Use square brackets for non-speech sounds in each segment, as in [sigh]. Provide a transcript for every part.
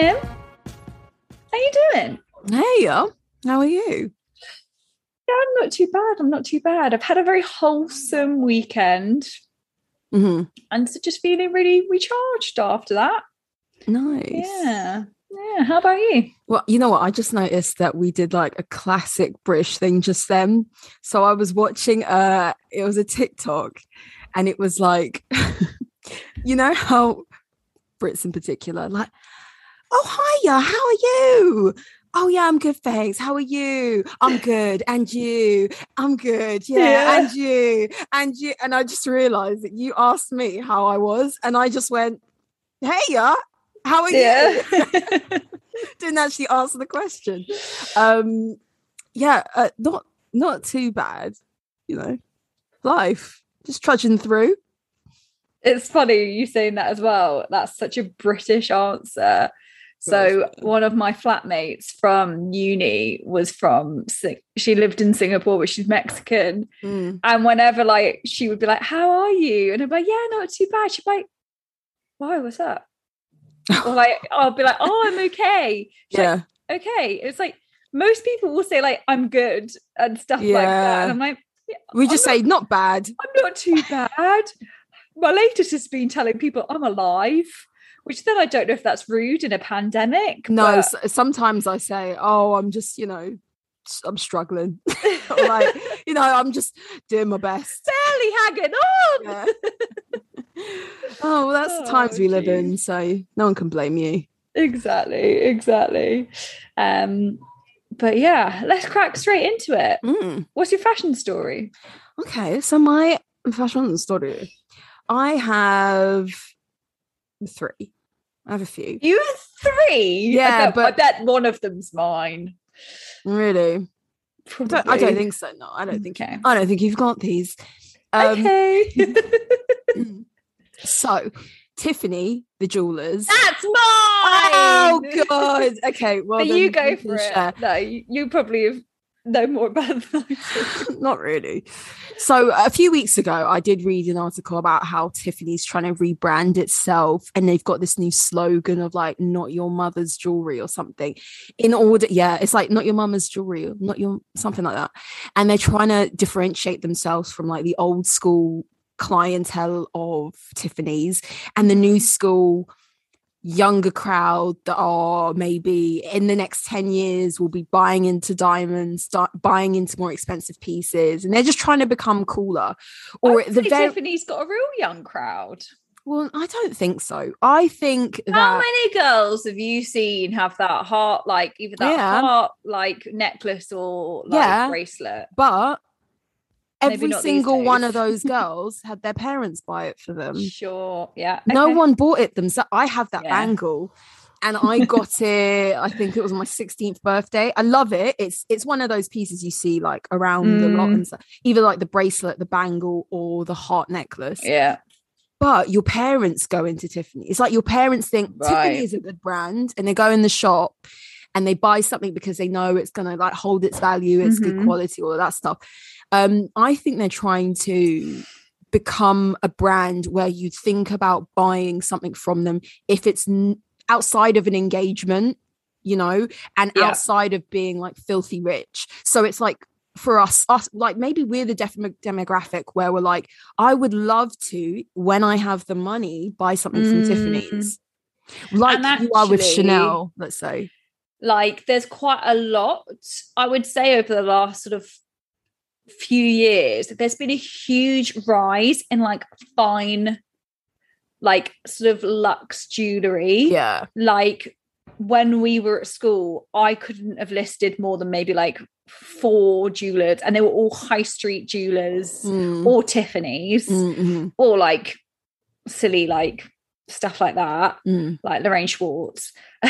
Mim. How are you doing? Hey, how are you? Yeah, I'm not too bad. I'm not too bad. I've had a very wholesome weekend hmm and so just feeling really recharged after that. Nice. Yeah. Yeah. How about you? Well, you know what? I just noticed that we did like a classic British thing just then. So I was watching uh it was a TikTok and it was like [laughs] you know how Brits in particular, like, oh hiya, how are you? Oh yeah, I'm good, thanks. How are you? I'm good. And you? I'm good. Yeah, Yeah. and you? And you? And I just realized that you asked me how I was, and I just went, Hey yeah, how are Yeah. you? [laughs] Didn't actually answer the question. Um yeah, uh, not not too bad, you know. Life. Just trudging through. it's funny you saying that as well. That's such a British answer. So one of my flatmates from uni was from she lived in Singapore, but she's Mexican. Mm. And whenever like she would be like, "How are you?" and I'm like, "Yeah, not too bad." She'd be like, "Why? What's up?" [laughs] or like I'll be like, "Oh, I'm okay." She's like, Yeah. okay. It's like most people will say like, "I'm good" and stuff like that, Yeah. and I'm like, yeah, We I'm just not- say not bad. I'm not too bad. My latest has been telling people I'm alive, which then I don't know if that's rude in a pandemic. No, but- sometimes I say, "Oh, I'm just, you know, I'm struggling." [laughs] Like, [laughs] you know, I'm just doing my best. barely hanging on. Yeah. [laughs] oh, well, that's the times Oh, we live in, so no one can blame you. Exactly, exactly. Um, but yeah, let's crack straight into it. Mm. What's your fashion story? Okay, so my fashion story, I have three. I have a few. You have three. Yeah, I bet, I but- bet one of them's mine. Really? I don't, I don't think so. No, I don't think. Okay. I don't think you've got these. Um, okay. [laughs] So, Tiffany, the jewelers. That's mine. Oh God. Okay. Well, you go for it. share. No, you, you probably have [laughs] know more about. [laughs] Not really. So a few weeks ago, I did read an article about how Tiffany's trying to rebrand itself, and they've got this new slogan of like "Not your mother's jewelry" or something. In order, yeah, it's like "Not your mama's jewelry," not your something like that. And they're trying to differentiate themselves from like the old school clientele of Tiffany's and the new school younger crowd that are maybe in the next 10 years will be buying into diamonds start buying into more expensive pieces and they're just trying to become cooler or the very Tiffany's got a real young crowd. well i don't think so i think How that many girls have you seen have that heart, like either that Yeah. heart, like necklace or like Yeah. bracelet? but every single one of those [laughs] girls had their parents buy it for them Sure, yeah. no okay. one bought it themselves i have that Yeah. bangle and i [laughs] got it i think it was my 16th birthday i love it it's it's one of those pieces you see like around the lot Mm. and stuff either like the bracelet the bangle or the heart necklace Yeah, but your parents go into tiffany it's like your parents think Right. tiffany is a good brand and they go in the shop and they buy something because they know it's going to like hold its value it's good Mhm. quality all of that stuff um i think they're trying to become a brand where you think about buying something from them if it's n- outside of an engagement you know and Yeah. outside of being like filthy rich so it's like for us us like maybe we're the def- demographic where we're like i would love to when i have the money buy something from Mm. tiffany's like And you are with chanel let's say like there's quite a lot. I would say over the last sort of few years, there's been a huge rise in like fine like sort of luxe jewelry. Yeah. Like when we were at school, I couldn't have listed more than maybe like four jewelers, and they were all high street jewelers Mm. or Tiffany's Mm, mhm, or like silly like stuff like that, mm. like Lorraine Schwartz. [laughs] [laughs]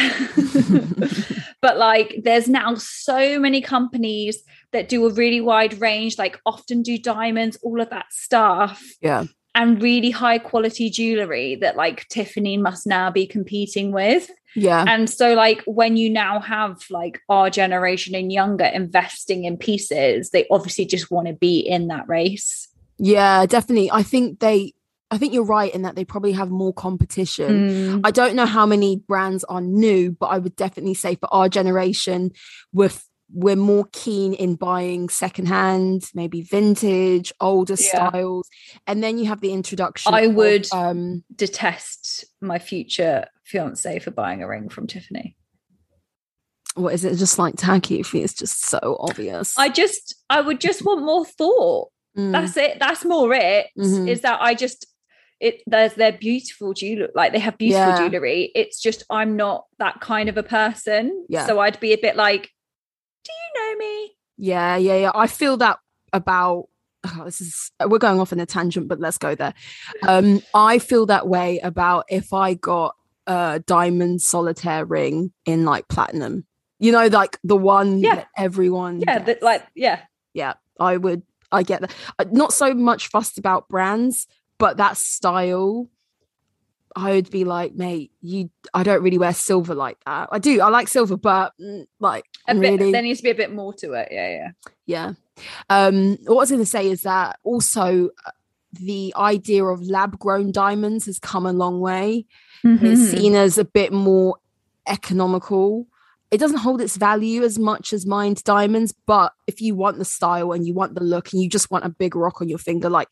but like there's now so many companies that do a really wide range, like often do diamonds, all of that stuff. Yeah. And really high quality jewelry that like Tiffany must now be competing with. Yeah. And so, like, when you now have like our generation and younger investing in pieces, they obviously just want to be in that race. Yeah, definitely. I think they I think you're right in that they probably have more competition. Mm. I don't know how many brands are new, but I would definitely say for our generation, we're f- we're more keen in buying secondhand, maybe vintage, older Yeah. styles, and then you have the introduction. I of, would- um, Detest my future fiance for buying a ring from Tiffany. what is it? Just like tacky for you? It's just so obvious. I just, I would just want more thought. Mm, That's it. That's more it. Is Mhm. that I just, it, there's their beautiful jewelry, like they have beautiful Yeah. jewelry. It's just, I'm not that kind of a person. Yeah. So I'd be a bit like, do you know me? Yeah, yeah, yeah. I feel that about oh, this is we're going off in a tangent, but let's go there. Um, I feel that way about if I got a diamond solitaire ring in like platinum. You know, like the one Yeah. that everyone Yeah. That, like, yeah. yeah, I would I get that. Uh, Not so much fussed about brands, but that style. I would be like, mate, you. I don't really wear silver like that. I do. I like silver, but mm, like A bit, really, there needs to be a bit more to it. Yeah. Yeah. yeah. Um, what I was going to say is that also uh, the idea of lab grown diamonds has come a long way. Mm-hmm. It's seen as a bit more economical. It doesn't hold its value as much as mined diamonds, but if you want the style and you want the look and you just want a big rock on your finger, like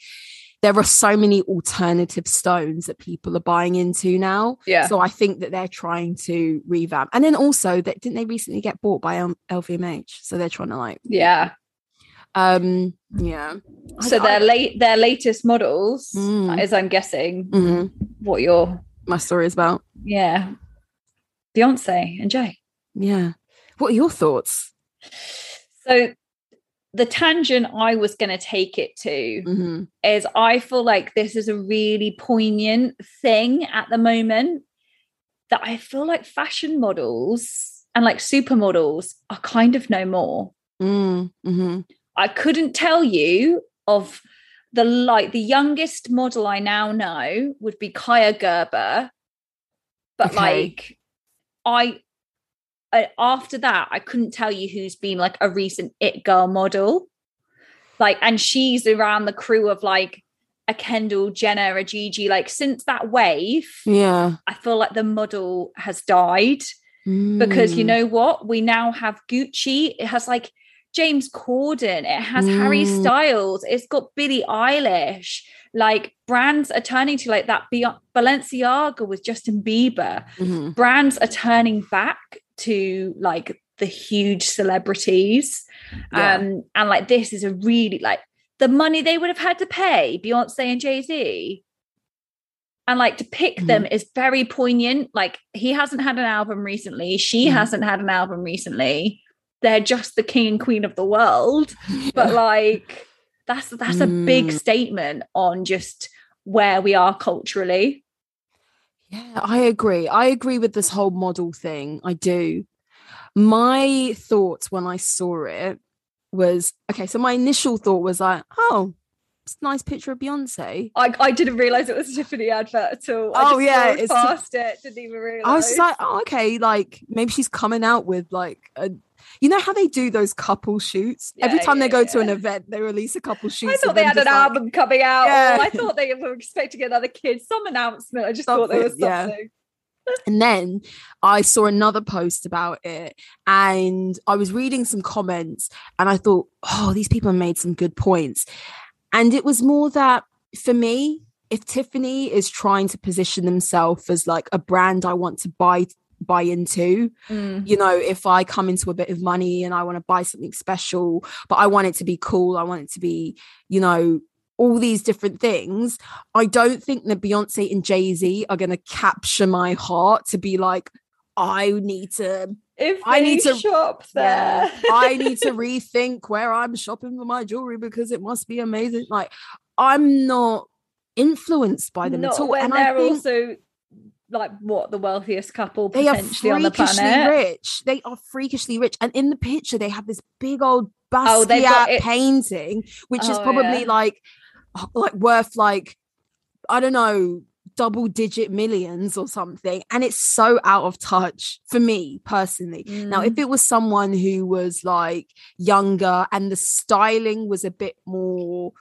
there are so many alternative stones that people are buying into now. Yeah. So I think that they're trying to revamp. And then also that didn't they recently get bought by um, LVMH? So they're trying to like yeah. um yeah. So I- their late their latest models, Mm. as I'm guessing, Mhm. what your my story is about. yeah, Beyonce and Jay. Yeah. What are your thoughts? So the tangent I was going to take it to hmm is I feel like this is a really poignant thing at the moment that I feel like fashion models and like supermodels are kind of no more. Mm-hmm. I couldn't tell you of the like the youngest model I now know would be Kaia Gerber, but Okay. like I after that I couldn't tell you who's been like a recent it girl model, like and she's around the crew of like a Kendall Jenner, a Gigi. Like since that wave, Yeah. I feel like the model has died because you Mm. know what we now have gucci it has like james corden it has harry Mm. styles it's got billie eilish like brands are turning to like that balenciaga with justin bieber Mhm. brands are turning back to like the huge celebrities Yeah. um and like this is a really like the money they would have had to pay beyonce and jay-z and like to pick Mm-hmm. them is very poignant like he hasn't had an album recently she Mhm. hasn't had an album recently they're just the king and queen of the world [laughs] but like that's that's a big Mm. statement on just where we are culturally Yeah, I agree. I agree with this whole model thing. I do. My thoughts when I saw it was okay. So my initial thought was like, oh, it's a nice picture of Beyonce. I, I didn't realize it was a Tiffany advert at all. I Oh, yeah, it's- past it. Didn't even realize. I was like, oh, okay, like maybe she's coming out with like a. You know how they do those couple shoots? Every Yeah, time they yeah, go to an event, they release a couple shoots. I thought they had an like, album coming out. Yeah. Oh, I thought they were expecting another kid. Some announcement. I just thought there was Something, yeah. [laughs] And then I saw another post about it and I was reading some comments and I thought, oh, these people have made some good points. And it was more that for me, if Tiffany is trying to position themselves as like a brand I want to buy buy into, Mm. you know, if I come into a bit of money and I want to buy something special, but I want it to be cool, I want it to be, you know, all these different things. I don't think that Beyonce and Jay Z are going to capture my heart to be like, I need to. If I need to- shop there, Yeah, I [laughs] need to rethink where I'm shopping for my jewelry because it must be amazing. Like, I'm not influenced by them Not at all. when And they're think also like what the wealthiest couple they are potentially on the freakishly planet. rich. They are freakishly rich. And in the picture, they have this big old Oh, Basquiat it- painting, which is Oh, probably yeah. like, like worth like, I don't know, double digit millions or something. And it's so out of touch for me personally. Now, Mm. if it was someone who was like younger and the styling was a bit more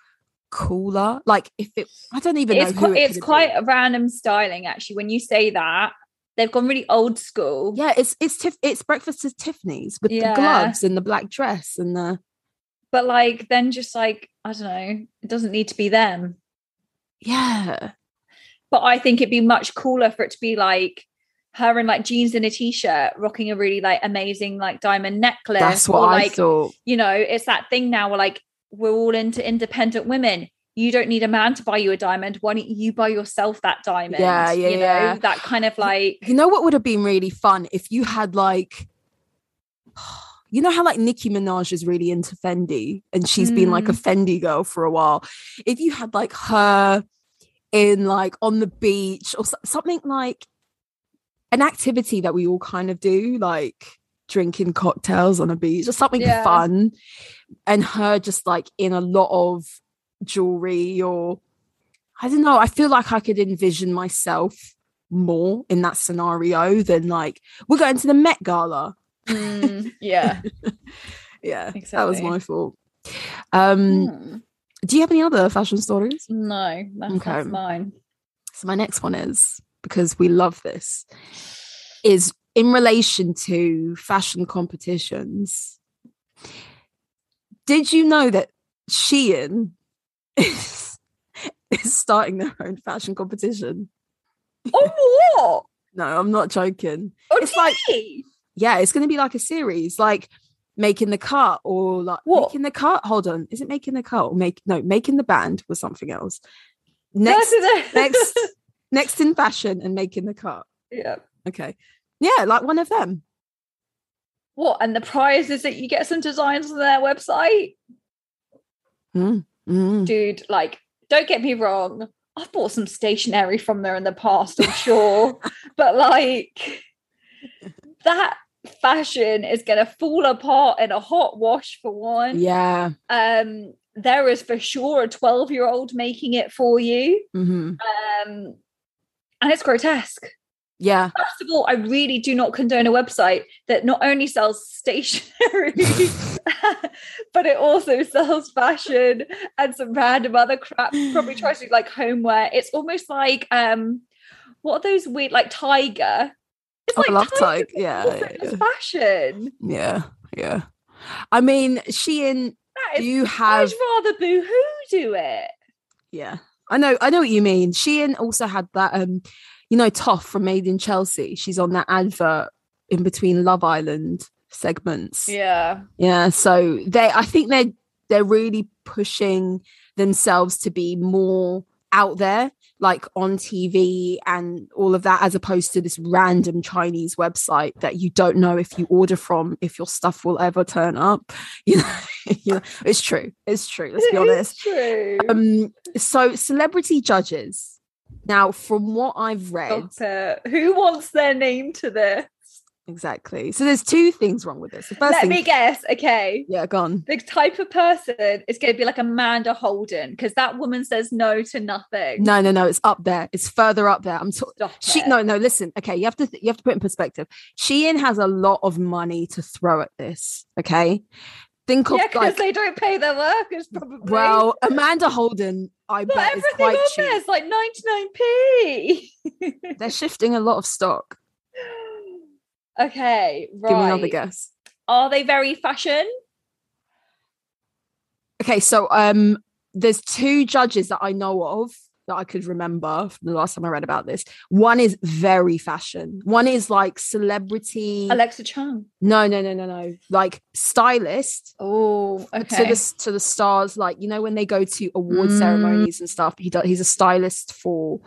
cooler, like if it, I don't even it's know who quite, it it's quite been. a random styling actually. When you say that, they've gone really old school. Yeah, it's it's Tiff- it's breakfast at Tiffany's with Yeah. the gloves and the black dress and the But like then just like, I don't know, it doesn't need to be them. yeah. But I think it'd be much cooler for it to be like her in like jeans and a t-shirt, rocking a really like amazing like diamond necklace. That's what or, I like, thought. you know, it's that thing now where like we're all into independent women. You don't need a man to buy you a diamond. Why don't you buy yourself that diamond? Yeah, yeah, you know, yeah. that kind of like You know what would have been really fun if you had like [sighs] you know how like Nicki Minaj is really into Fendi and she's been like a Mm. Fendi girl for a while. If you had like her in like on the beach or something like an activity that we all kind of do, like drinking cocktails on a beach or something Yeah. fun, and her just like in a lot of jewelry or I don't know. I feel like I could envision myself more in that scenario than like we're going to the Met Gala. mm, yeah. [laughs] Yeah, that was my fault. Um, Hmm. do you have any other fashion stories? No, that's, Okay. that's mine. So my next one is because we love this is in relation to fashion competitions. Did you know that Shein is, [laughs] is starting their own fashion competition? Oh what? [laughs] No, I'm not joking. Oh, It's like- Yeah, it's going to be like a series, like making the cut or like What? making the cut. Hold on, is it making the cut or make no making the band was something else? Next, next, [laughs] next in fashion and making the cut. yeah. Okay, yeah, like one of them. What? And the prize is that you get some designs on their website? Mm, mm. Dude, like, don't get me wrong. I've bought some stationery from there in the past, I'm sure. [laughs] but like that fashion is gonna fall apart in a hot wash for one. Yeah. Um, there is for sure a 12 year old making it for you. hmm Um, and it's grotesque. Yeah. First of all, I really do not condone a website that not only sells stationery, [laughs] but it also sells fashion and some random other crap. Probably tries to do like homeware. It's almost like um, what are those weird like Tiger? It's Oh, I like love Tiger, Tig. Yeah, yeah, yeah. fashion. Yeah. Yeah. I mean, Shein, That is, you have I'd rather Boohoo do it. Yeah, I know, I know what you mean. Shein also had that, um, you know, Toff from Made in Chelsea. She's on that advert in between Love Island segments. Yeah. Yeah, so they, I think they're they're really pushing themselves to be more out there, like on TV and all of that, as opposed to this random Chinese website that you don't know if you order from if your stuff will ever turn up. [laughs] You know, you know it's true. It's true. Let's be It honest. True. Um, so celebrity judges. Now, from what I've read, Who wants their name to this? exactly. So there's two things wrong with this. The first Let thing, me guess. Okay. yeah, gone. The type of person is going to be like Amanda Holden because that woman says no to nothing. No, no, no. It's up there. It's further up there. I'm talking. She it. no no listen okay you have to th- you have to put in perspective Shein has a lot of money to throw at this okay think of Yeah, because like they don't pay their workers probably. well Amanda Holden I but bet is everything quite on cheap there is like 99p. [laughs] they're shifting a lot of stock okay, right. give me another guess Are they very fashion? okay so um there's two judges that I know of that I could remember from the last time I read about this. One is very fashion. One is like celebrity. Alexa Chung. No, no, no, no, no. Like stylist Oh, okay. to the to the stars. Like you know when they go to award Mm. ceremonies and stuff. He does. He's a stylist for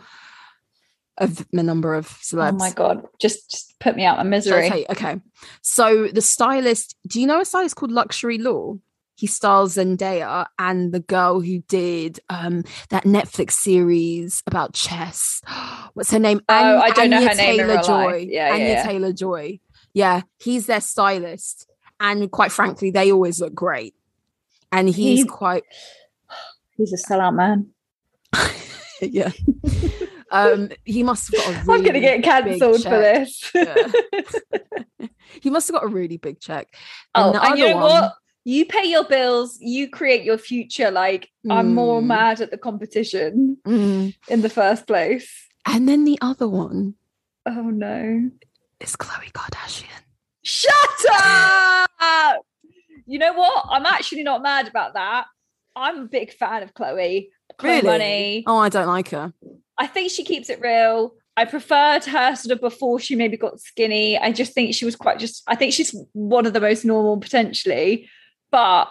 a, a number of celebs. Oh my god! Just, just put me out of misery. you? Okay. So the stylist, do you know a stylist called Luxury Law? He stars Zendaya and the girl who did um that Netflix series about chess. [gasps] What's her name? Oh, I don't know her name in real. Joy. Yeah, yeah, Anya yeah. Taylor Joy. Yeah, he's their stylist. And quite frankly, they always look great. And he's He- quite [sighs] He's a sellout man. [laughs] yeah. [laughs] um he must have got a really [laughs] I'm gonna get cancelled for this. Yeah. he must have got a really big check. oh, the and you know one- what? You pay your bills. You create your future. Like I'm more Mm. mad at the competition Mm. in the first place. And then the other one Oh no! is Khloé Kardashian. Shut up! You know what? I'm actually not mad about that. I'm a big fan of Khloé. Khloé Really? Money. Oh, I don't like her. I think she keeps it real. I preferred her sort of before she maybe got skinny. I just think she was quite just, I think she's one of the most normal potentially, but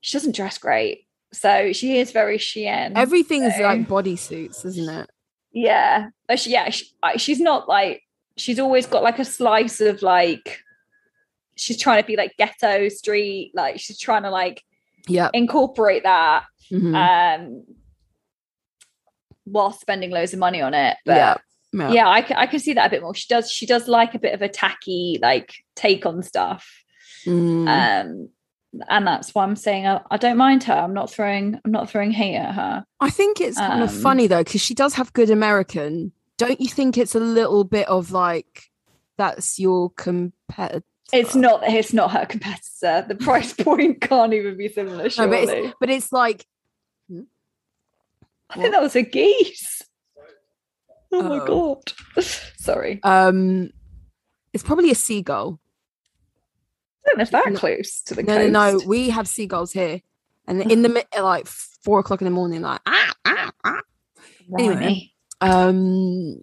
she doesn't dress great. So she is very Shein. Everything's so- like bodysuits, isn't it? yeah. Uh, she- yeah. She, she's not like, she's always got like a slice of like, she's trying to be like ghetto street. Like she's trying to like Yeah. incorporate that Mhm. um, while spending loads of money on it. But yeah. yeah, Yeah. I, can, I can see that a bit more. She does she does like a bit of a tacky like take on stuff. Mm. Um and that's why I'm saying I, I don't mind her. I'm not throwing I'm not throwing hate at her. I think it's kind of um, funny though, because she does have good American. Don't you think it's a little bit of like that's your competitor? It's not it's not her competitor. The [laughs] price point can't even be similar, No, but it's but it's like I think that was a geese. Oh, my Oh. god. [laughs] Sorry. um it's probably a seagull. I don't know if that No. close to the No, coast. no, no. We have seagulls here. And [laughs] in the like four o'clock in the morning, like ah, ah, ah. anyway. Um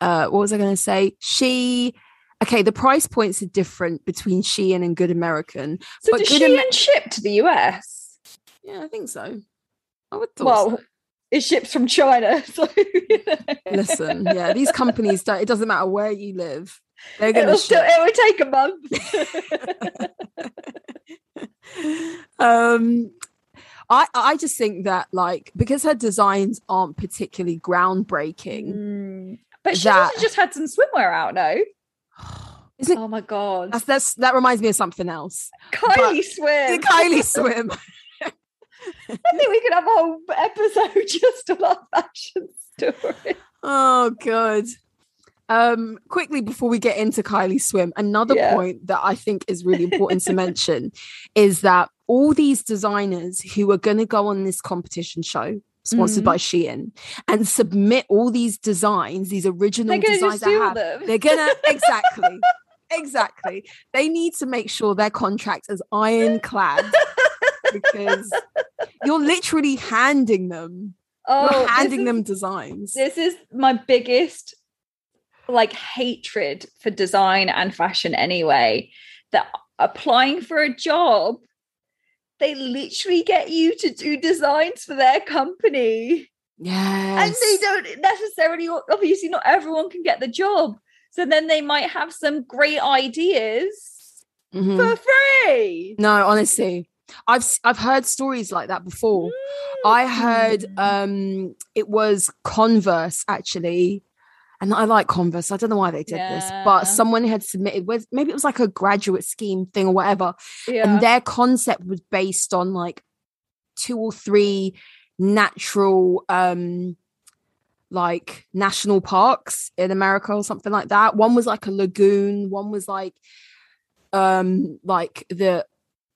uh what was i going to say she okay the price points are different between shein and good american So But does good she Ama- ship to the US? yeah i think so i would thought Well, so. it ships from China. [laughs] So you know. listen yeah these companies don't it doesn't matter where you live they're gonna It'll still, it would take a month. [laughs] um i i just think that like because her designs aren't particularly groundbreaking Mm. But she That- also just had some swimwear out, no? [gasps] isn't Oh my god. that's, that's that reminds me of something else Kylie Swim. [laughs] kylie swim [laughs] I think we could have a whole episode just about fashion story. Oh god. Um quickly before we get into Kylie Swim, another Yeah. point that I think is really important to [laughs] mention is that all these designers who are going to go on this competition show sponsored Mhm. by Shein and submit all these designs, these original They're going to designs just they steal have, them. they're gonna [laughs] exactly exactly they need to make sure their contract is ironclad because you're literally handing them [laughs] oh, you're handing is- them designs This is my biggest like hatred for design and fashion anyway. That applying for a job, they literally get you to do designs for their company. yes and they don't necessarily obviously not everyone can get the job so then they might have some great ideas Mhm. for free No, honestly, I've I've heard stories like that before. I heard Mm. um it was Converse actually, and I like Converse. I don't know why they did this, but someone had submitted with maybe it was like a graduate scheme thing or whatever, yeah and their concept was based on like two or three natural um like national parks in America or something like that. One was like a lagoon, one was like um like the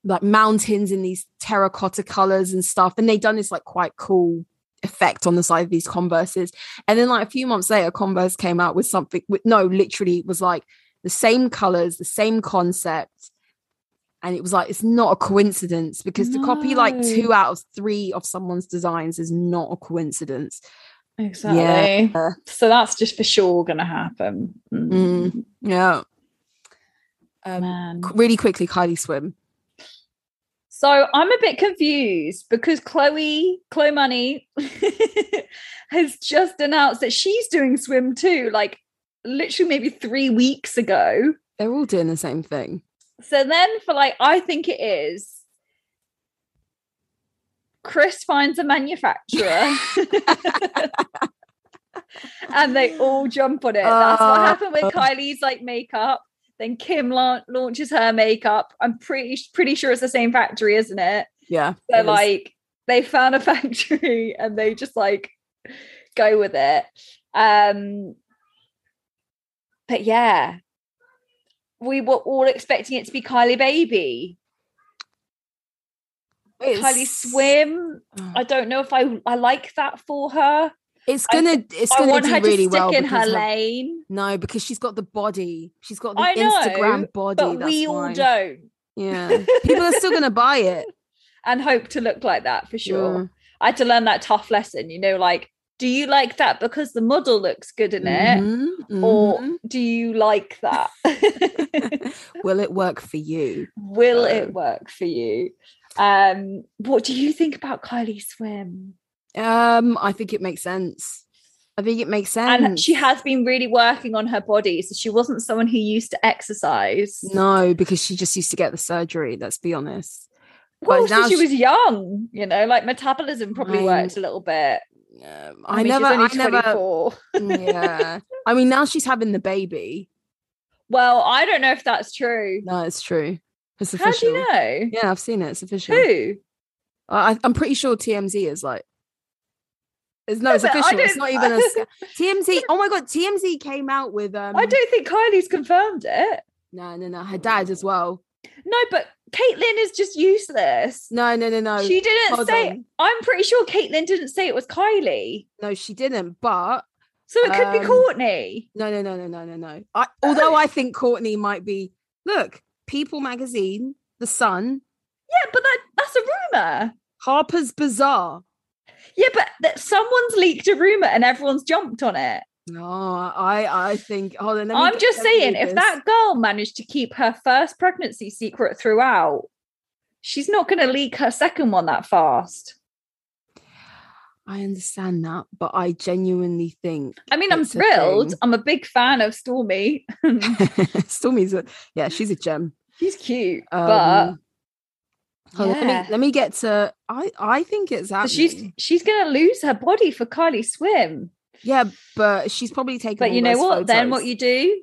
like mountains in these terracotta colors and stuff. And they done this like quite cool effect on the side of these Converses. And then like a few months later, Converse came out with something with no, literally it was like the same colors, the same concept. And it was like it's not a coincidence because to copy like two out of three of someone's designs is not a coincidence. Exactly. Yeah. So that's just for sure going to happen. Mm, Mm. Yeah. Um, Man. really quickly, Kylie Swim. So I'm a bit confused because Khloé, Khloé Money, [laughs] has just announced that she's doing swim too, like literally maybe three weeks ago. They're all doing the same thing. So then for like, I think it is Kris finds a manufacturer. [laughs] [laughs] and they all jump on it. That's what Oh. happened with Kylie's like makeup. Then Kim la- launches her makeup. I'm pretty pretty sure it's the same factory, isn't it? Yeah. So it is. like they found a [laughs] factory and they just like go with it. Um but yeah. We were all expecting it to be Kylie Baby. Kylie It's- Swim. I don't know if I I like that for her. It's gonna it's gonna do her really to stick well in her because her- lane, No, because she's got the body. She's got the know, Instagram body. but that's we all why. don't. Yeah. [laughs] People are still gonna buy it. [laughs] And hope to look like that for sure. Yeah. I had to learn that tough lesson, you know, like, do you like that because the model looks good in it? Mhm, Or mhm. do you like that? [laughs] will it work for you? Will So- it work for you? Um, what do you think about Kylie Swim? Um, I think it makes sense. I think it makes sense. And she has been really working on her body. So she wasn't someone who used to exercise. no, because she just used to get the surgery. Let's be honest. Well, since she she- was young, you know, like metabolism probably I- worked a little bit. Um, I, I, mean, never, I never. 24. yeah. [laughs] I mean, now she's having the baby. Well, I don't know if that's true. No, it's true. It's official. How do you know? Yeah, I've seen it. It's official. Who? I, I'm pretty sure TMZ is like. It's no, it's official. It's don't- [laughs] even a TMZ. Oh my god, TMZ came out with um. I don't think Kylie's confirmed it. No, no, no. Her dad as well. No, but Caitlyn is just useless. No, no, no, no. she didn't hold say. on. I'm pretty sure Caitlyn didn't say it was Kylie. No, she didn't. But So it could be Um, Kourtney. no, no, no, no, no, no, no. I, although I think Kourtney might be. Look, People Magazine, The Sun, Yeah, but that that's a rumor. Harper's Bazaar. Yeah, but that someone's leaked a rumor and everyone's jumped on it. No, I, I think. Hold on. let me I'm just saying, if that girl managed to keep her first pregnancy secret throughout, she's not going to leak her second one that fast. I understand that, but I genuinely think I mean, I'm thrilled. I'm a big fan of Stormi. [laughs] Stormi's a yeah, she's a gem. she's cute, Um, but on, let yeah. me let me get to. I I think it's So she's she's going to lose her body for Kylie Swim. yeah, but she's probably taken. But you know what? Then what you do?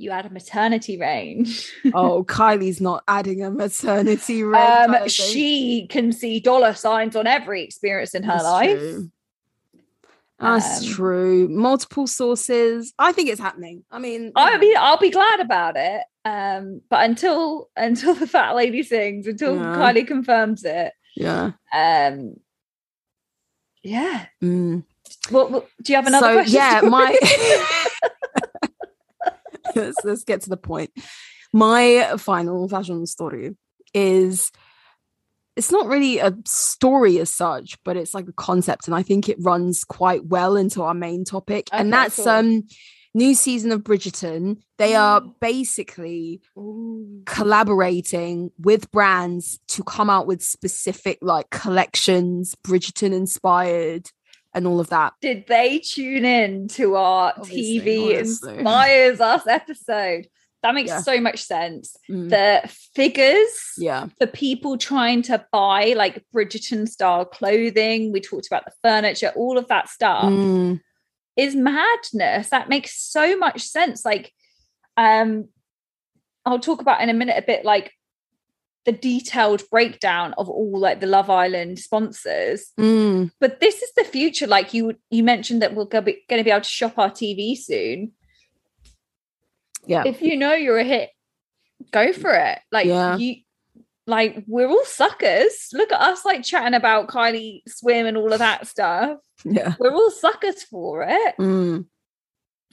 You add a maternity range. [laughs] Oh, Kylie's not adding a maternity range. Um, she can see dollar signs on every experience in her That's life. true. That's Um, true. Multiple sources. I think it's happening. I mean, I mean, I'll be glad about it. Um, but until [laughs] until the fat lady sings, until Yeah. Kylie confirms it, yeah. um, yeah. Mm. Well, well, do you have another so question? yeah, [laughs] my [laughs] let's, let's get to the point. My final fashion story is it's not really a story as such, but it's like a concept, and I think it runs quite well into our main topic, and that's cool. um new season of Bridgerton. They are Mm. basically Ooh. collaborating with brands to come out with specific like collections, Bridgerton inspired, and all of that. Did they tune in to our Obviously, TV honestly. inspires us episode? That makes Yeah. so much sense. Mm. The figures yeah. for people trying to buy like Bridgerton style clothing. We talked about the furniture, all of that stuff. Mm. is madness. That makes so much sense. Like, um, I'll talk about in a minute a bit like the detailed breakdown of all like the Love Island sponsors. Mm. But this is the future. Like you you mentioned that we're going to be, going to be able to shop our TV soon. Yeah. If you know you're a hit, go for it. Like Yeah. you. Like we're all suckers. Look at us, like chatting about Kylie Swim and all of that stuff. Yeah. We're all suckers for it. Mm.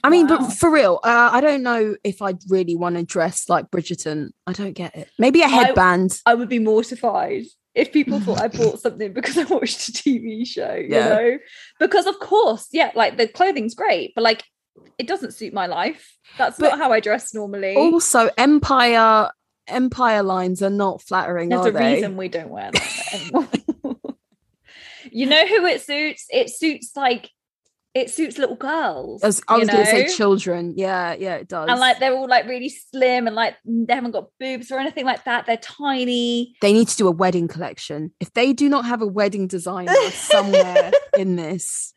I mean, Wow. but for real, uh, I don't know if I'd really want to dress like Bridgerton. I don't get it. Maybe a headband. I would be mortified if people thought I [laughs] bought something because I watched a TV show, you Yeah. know? Because of course, yeah, like the clothing's great, but like it doesn't suit my life. That's But not how I dress normally. Also, Empire Empire lines are not flattering, There's are a they? reason we don't wear them [laughs] [laughs] you know who it suits? It suits like it suits little girls. I was, I was going to say children. Yeah, yeah, it does. and like they're all like really slim and like they haven't got boobs or anything like that. They're tiny. they need to do a wedding collection. If they do not have a wedding designer somewhere [laughs] in this,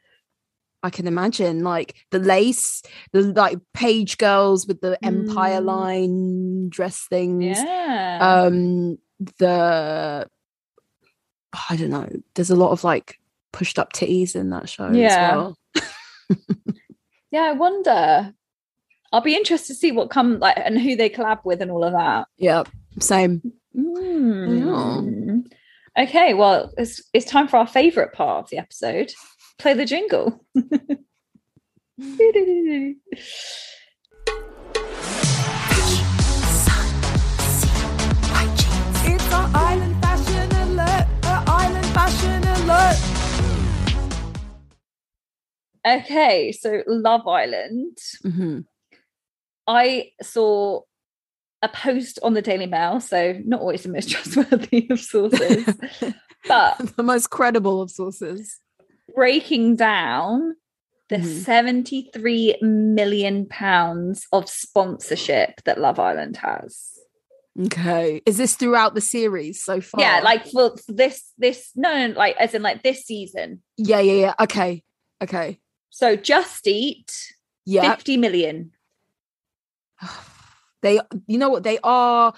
I can imagine like the lace, the like page girls with the empire Mm. line dress things. Yeah. Um, the I don't know. There's a lot of like pushed up titties in that show Yeah. as well. [laughs] yeah, I wonder. I'll be interested to see what come like and who they collab with and all of that. Yeah, same. Mm. Okay, well, it's it's time for our favorite part of the episode. Play the jingle. It's our island fashion alert. Our island fashion alert. okay, so Love Island. Mhm. I saw a post on the Daily Mail, so not always the most [laughs] trustworthy of sources, [laughs] but the most credible of sources. Breaking down the Mhm. 73 million pounds of sponsorship that Love Island has. Okay, is this throughout the series so far? Yeah, like for, for this this no, no, like as in like this season. yeah, yeah, yeah. Okay, okay, So Just Eat yeah. 50 million. [sighs] They, you know what? They are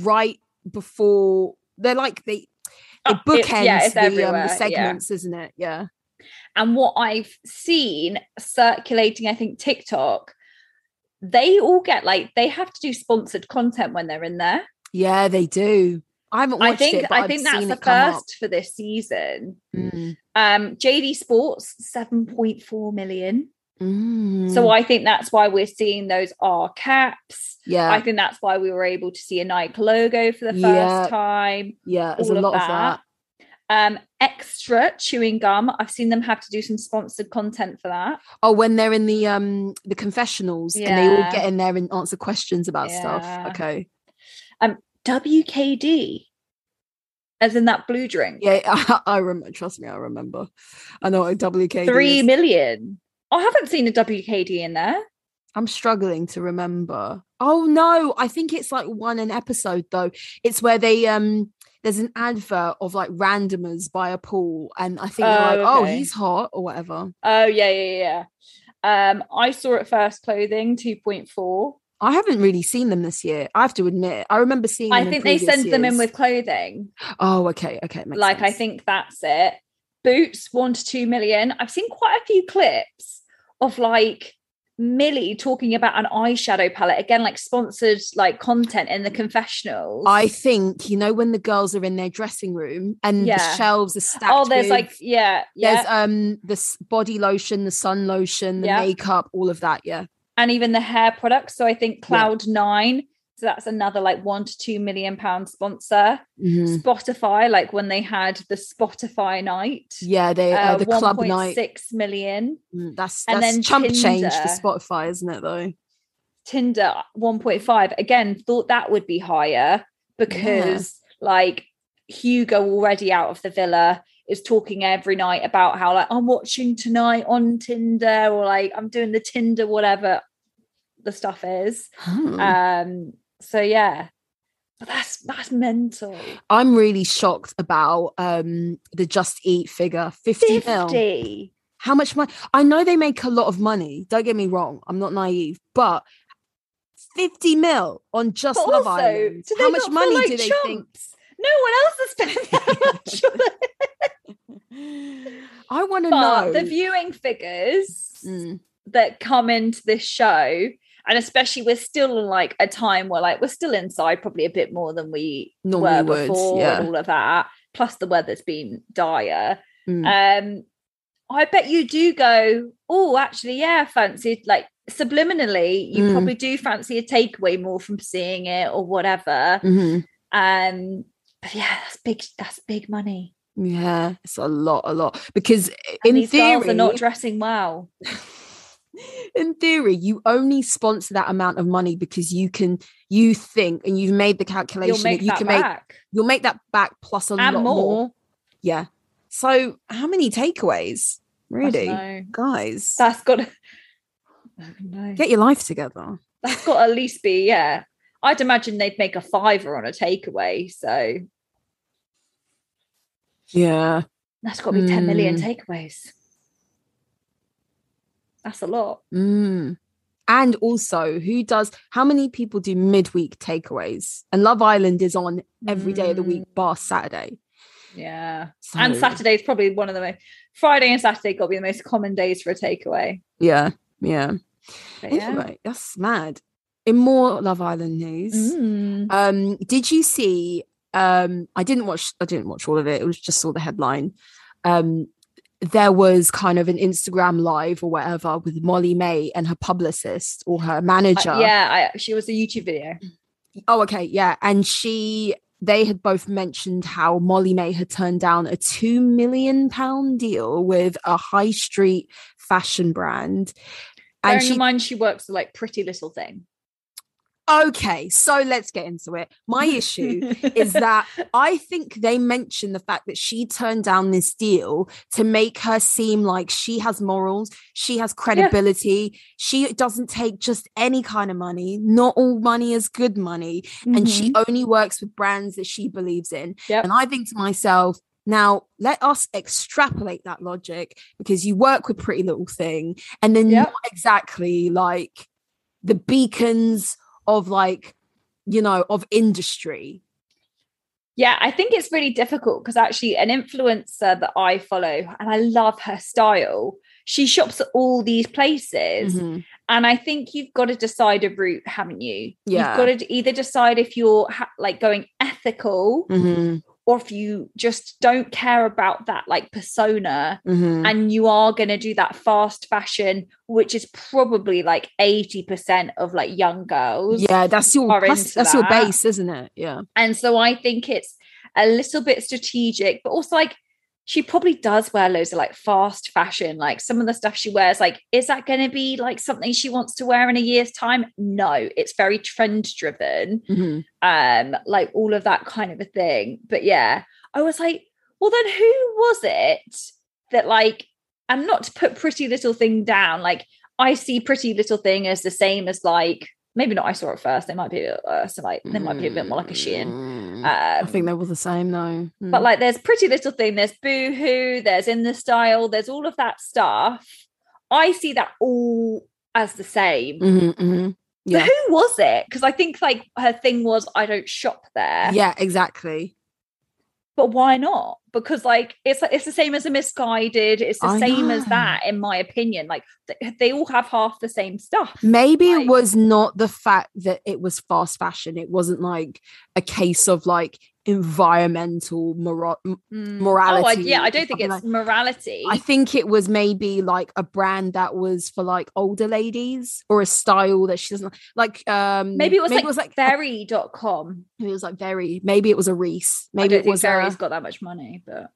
right before. They're like they. It Oh, bookends it's- yeah, it's the, um, the yeah. segments, isn't it? Yeah. And what I've seen circulating, I think TikTok, they all get like they have to do sponsored content when they're in there. Yeah, they do. I haven't watched I think it, I I've think that's seen the first for this season. Mm. Um, JD Sports, 7.4 million. Mm. So I think that's why we're seeing those R caps. yeah, I think that's why we were able to see a Nike logo for the first Yeah. time. yeah, there's a of lot of that. that. Um, extra chewing gum. I've seen them have to do some sponsored content for that. Oh, when they're in the um the confessionals and they all get in there and answer questions about Yeah. stuff. Okay. Um wkd, as in that blue drink. Yeah, [laughs] I, I remember. Trust me, I remember. I know what WKD Three is. million. I haven't seen a WKD in there. I'm struggling to remember. Oh no, I think it's like one an episode though. It's where they um there's an advert of like randomers by a pool, and I think Oh, like, oh, he's hot or whatever. Oh yeah, yeah, yeah. Um, I saw it first clothing 2.4. I haven't really seen them this year. I have to admit. I remember seeing. I think they send them in with clothing. Oh, okay, okay. like I think that's it. Boots one to two million. I've seen quite a few clips of like Millie talking about an eyeshadow palette again, like sponsored like content in the confessionals. I think you know when the girls are in their dressing room and Yeah. the shelves are stacked. oh, there's with- like yeah, there's um the body lotion, the sun lotion, the Yeah. makeup, all of that. Yeah, and even the hair products. So I think Yeah. Cloud Nine. So that's another like one to two million pound sponsor. Mhm. Spotify, like when they had the Spotify night. yeah. They uh, Uh, the club night. Six million. Mm, That's And that's then chump change for Spotify, isn't it? Though. Tinder 1.5 again thought that would be higher because like Hugo already out of the villa is talking every night about how like I'm watching tonight on Tinder or like I'm doing the Tinder whatever the stuff is Hmm. um so yeah but that's that's mental I'm really shocked about um the Just Eat figure, 50 mil. 50 How much money? I know they make a lot of money. Don't get me wrong. I'm not naive, but 50 mil on just But Love also, Island. How much money like do they chumps? no one else has spent that [laughs] much think? I want to know. the viewing figures Mm, that come into this show and especially we're still in like a time where like we're still inside probably a bit more than we Normally were would, before yeah. and all of that plus the weather's been dire mm. um i bet you do go oh actually yeah fancy like subliminally you Mm. probably do fancy a takeaway more from seeing it or whatever Mhm. um But yeah, that's big. That's big money. Yeah, it's a lot, a lot. Because And in these theory, girls are not dressing well. In theory, you only sponsor that amount of money because you can, you think, and you've made the calculation make that you that can make, back. you'll make that back plus a And lot more. more. Yeah. So, how many takeaways, really, guys? That's got. to [laughs] Get your life together. That's got to at least be yeah. I'd imagine they'd make a fiver on a takeaway, so Yeah. that's got to be ten million Mm. takeaways. That's a lot. Mm. And also, who does? How many people do midweek takeaways? And Love Island is on every day of the week, bar Saturday. Yeah, and Saturday is probably one of the most. Friday and Saturday got to be the most common days for a takeaway. Yeah, yeah. But yeah. Anyway, that's mad. In more Love Island news, Mm. um, did you see? Um, I didn't watch. I didn't watch all of it. It was just saw the headline. Um, there was kind of an Instagram live or whatever with Molly-Mae and her publicist or her Uh, manager. yeah, I, she was a YouTube video. Oh, okay, yeah. And she, they had both mentioned how Molly-Mae had turned down a two million pound deal with a high street fashion brand. And Bearing she, in mind, she works for like Pretty Little Thing. Okay, so let's get into it. My issue is [laughs] that I think they mentioned the fact that she turned down this deal to make her seem like she has morals, she has credibility, she doesn't take just any kind of money. Not all money is good money. and she only works with brands that she believes in. Mm-hmm. Yep. And I think to myself, now let us extrapolate that logic because you work with Pretty Little Thing and then Yep. not exactly like the beacons of like, you know, of industry. Yeah, I think it's really difficult because actually, an influencer that I follow and I love her style, she shops at all these places. Mhm. And I think you've got to decide a route, haven't you? Yeah. You've got to either decide if you're ha- like going ethical Mhm. Or if you just don't care about that like persona Mhm. and you are going to do that fast fashion, which is probably like 80% of like young girls. Yeah, that's your that's, that's your base, isn't it? Yeah. And so I think it's a little bit strategic, but also like she probably does wear loads of like fast fashion. Like some of the stuff she wears, like, is that going to be like something she wants to wear in a year's time? No, it's very trend driven. Mhm. Um, like all of that kind of a thing. But yeah, I was like, well, then who was it that like, and not to put Pretty Little Thing down, like I see Pretty Little Thing as the same as like, maybe not I saw it first. They might be uh, so like they might be a bit more like a Shein. Mm. I Um, think they were the same though. Mm. but like there's Pretty Little Thing, there's Boohoo, there's In the Style, there's all of that stuff. I see that all as the same. Mhm, mhm. But Yeah. who was it? Because I think like her thing was I don't shop there. Yeah, exactly. But why not? Because like it's it's the same as a Missguided. It's the I same as that, in my opinion. Like th- they all have half the same stuff. Maybe it was not the fact that it was fast fashion. It wasn't like a case of like environmental mora- Mm. morality. Oh, I, yeah, I don't think it's like- morality. I think it was maybe like a brand that was for like older ladies or a style that she doesn't like. Um, maybe it was like, like a- Very.com. Maybe it was like very. Maybe it was a Reiss. I Maybe don't it think was Very's a, got that much money, but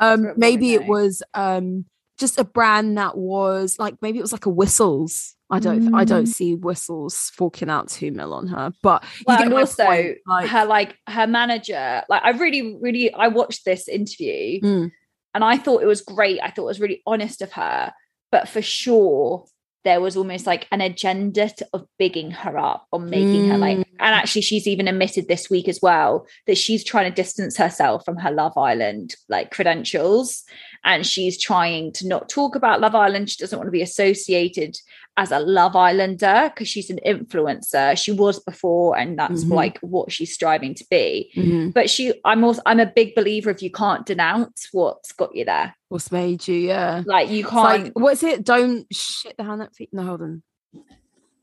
um maybe it was um just a brand that was like maybe it was like a whistles i don't i don't Mm. see whistles forking out two mil on her but you well, and also point, like her like her manager like i really really i watched this interview Mm. and i thought it was great i thought it was really honest of her but for sure there was almost like an agenda to, of bigging her up or making her like Mm. and actually she's even admitted this week as well that she's trying to distance herself from her love island like credentials and she's trying to not talk about love island she doesn't want to be associated as a love islander because she's an influencer. She was before and that's Mhm. like what she's striving to be. Mhm. but she i'm also i'm a big believer of you can't denounce what's got you there. What's made you yeah. Like you can't like what's it? Don't shit the hand that feeds no hold on.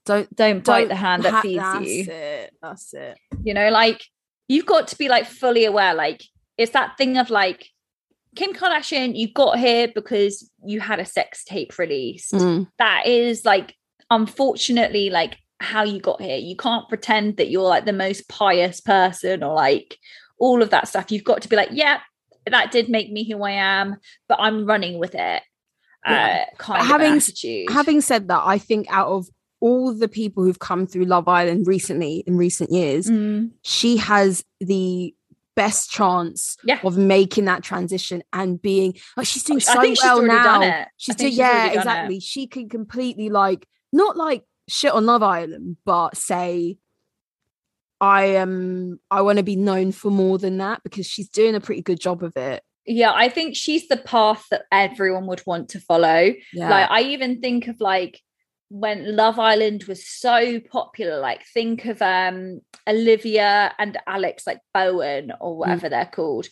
Don't don't bite don't the hand that ha- feeds that's you. That's it that's it. You know like you've got to be like fully aware like it's that thing of like kim kardashian you got here because you had a sex tape released Mm, that is like unfortunately like how you got here. You can't pretend that you're like the most pious person or like all of that stuff. You've got to be like, yeah, that did make me who I am, but I'm running with it. Yeah. Uh, kind having- attitude. Having said that, I think out of all the people who've come through Love Island recently in recent years, Mm, she has the best chance Yeah. of making that transition and being like she's doing so well now. She's doing yeah, already done it. exactly. She can completely like not like shit on Love Island, but say I am I want to be known for more than that because she's doing a pretty good job of it. yeah, I think she's the path that everyone would want to follow. Yeah. Like I even think of like when Love Island was so popular, like think of um Olivia and Alex like Bowen or Mm. whatever they're called.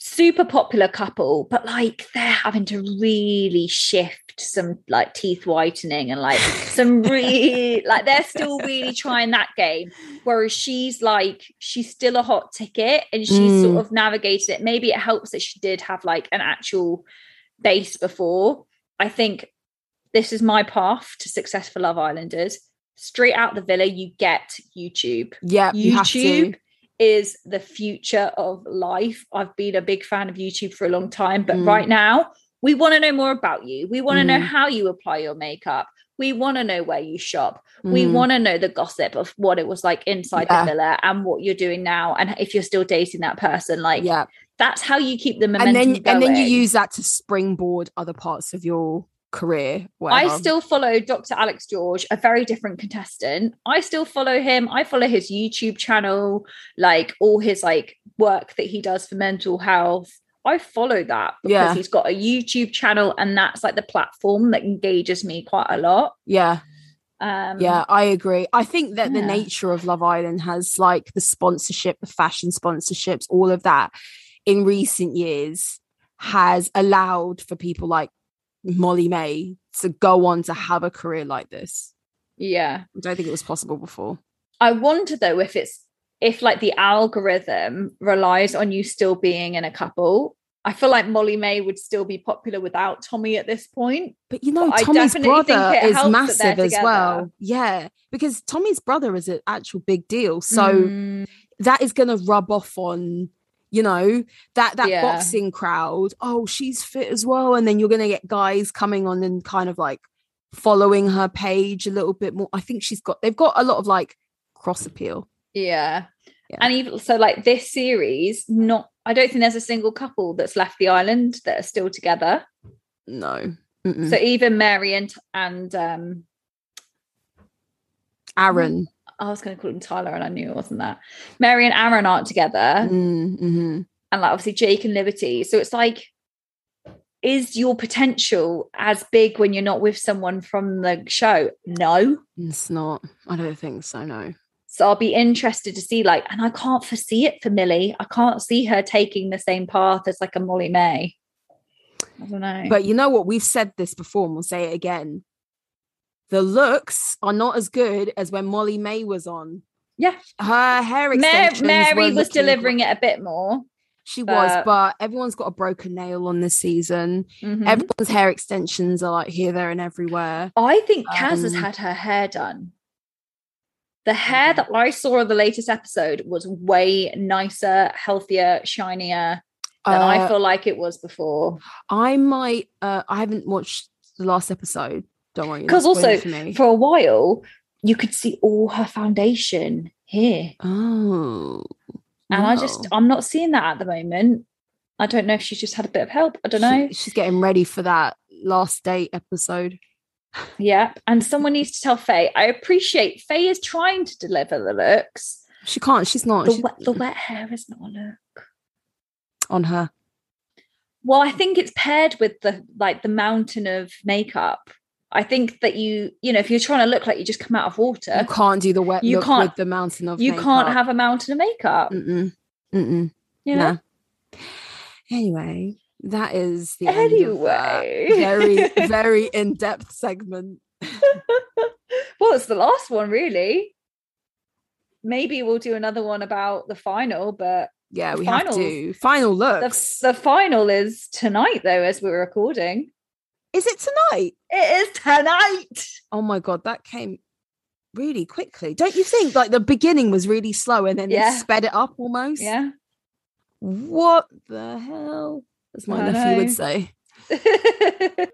Super popular couple, but like they're having to really shift some like teeth whitening and like some really [laughs] like they're still really trying that game. Whereas she's like, she's still a hot ticket and she's Mm. sort of navigated it. Maybe it helps that she did have like an actual base before. I think this is my path to success for Love Islanders. Straight out the villa, you get YouTube. yeah, you have to. YouTube is the future of life. I've been a big fan of YouTube for a long time, but Mm. right now we want to know more about you. We want to know Mm. how you apply your makeup. We want to know where you shop. We Mm. want to know the gossip of what it was like inside Yeah. the villa and what you're doing now, and if you're still dating that person. Like yeah. that's how you keep the And momentum then and then you use that to springboard other parts of your career. I still follow Dr. Alex George, a very different contestant. I still follow him. I follow his YouTube channel, like all his like work that he does for mental health. I follow that because Yeah. he's got a YouTube channel and that's like the platform that engages me quite a lot. yeah. Um Yeah, I agree. I think that the nature of Love Island has like the sponsorship, the fashion sponsorships, all of that in recent years has allowed for people like Molly-Mae to go on to have a career like this. yeah. I don't think it was possible before. I wonder though if it's if like the algorithm relies on you still being in a couple. I feel like Molly-Mae would still be popular without Tommy at this point. But you know, But Tommy's brother is helps that they're massive as well. Yeah, because Tommy's brother is an actual big deal. So Mm. that is going to rub off on you know that that Yeah. boxing crowd oh she's fit as well and then you're going to get guys coming on and kind of like following her page a little bit more i think she's got they've got a lot of like cross appeal Yeah. Yeah. And even so, like this series, not I don't think there's a single couple that's left the island that are still together. no Mm-mm. So even Mary and and um aaron I was going to call him Tyler, and I knew it wasn't that. Mary and Aaron aren't together, Mm, mhm. and like obviously Jake and Liberty. So it's like, is your potential as big when you're not with someone from the show? No. it's not i don't think so no So I'll be interested to see, like, and I can't foresee it for Millie. I can't see her taking the same path as like a Molly-Mae. I don't know. but you know what we've said this before and we'll say it again the looks are not as good as when molly-mae was on Yeah. her hair extensions Mary were was delivering it a bit more. She was, But- but everyone's got a broken nail on this season. Mhm. Everyone's hair extensions are like here, there, and everywhere. I think Kaz has Um, had her hair done. The hair that I saw in the latest episode was way nicer, healthier, shinier than I Uh, feel like it was before. I might. Uh, I haven't watched the last episode. Don't worry, Because also, for for a while, you could see all her foundation here. oh, And I just I'm not seeing that at the moment. I don't know if she's just had a bit of help. I don't know. She- she's getting ready for that last date episode. Yeah. And someone needs to tell Faye. I appreciate Faye is trying to deliver the looks. She can't. She's not. The she's wet, the wet hair is not a look. on her. Well, I think it's paired with the like the mountain of makeup. I think that you, you know, if you're trying to look like you just come out of water, You can't do the wet You look can't- with the mountain of. you can't. Mm. have a mountain of makeup. Mm-mm. Mm-mm. You know? Nah. Anyway, that is the end of that Anyway. very [laughs] very in-depth segment. [laughs] well, it's the last one, really. Maybe we'll do another one about the final, but Yeah, we finals. have to. Final the, looks. the final is tonight, though, as we're recording. Is it tonight? It is tonight. Oh my god, that came. really quickly. Don't you think? Like the beginning was really slow and then Yeah. they sped it up almost. Yeah. What the hell? As my I nephew know. would say. [laughs]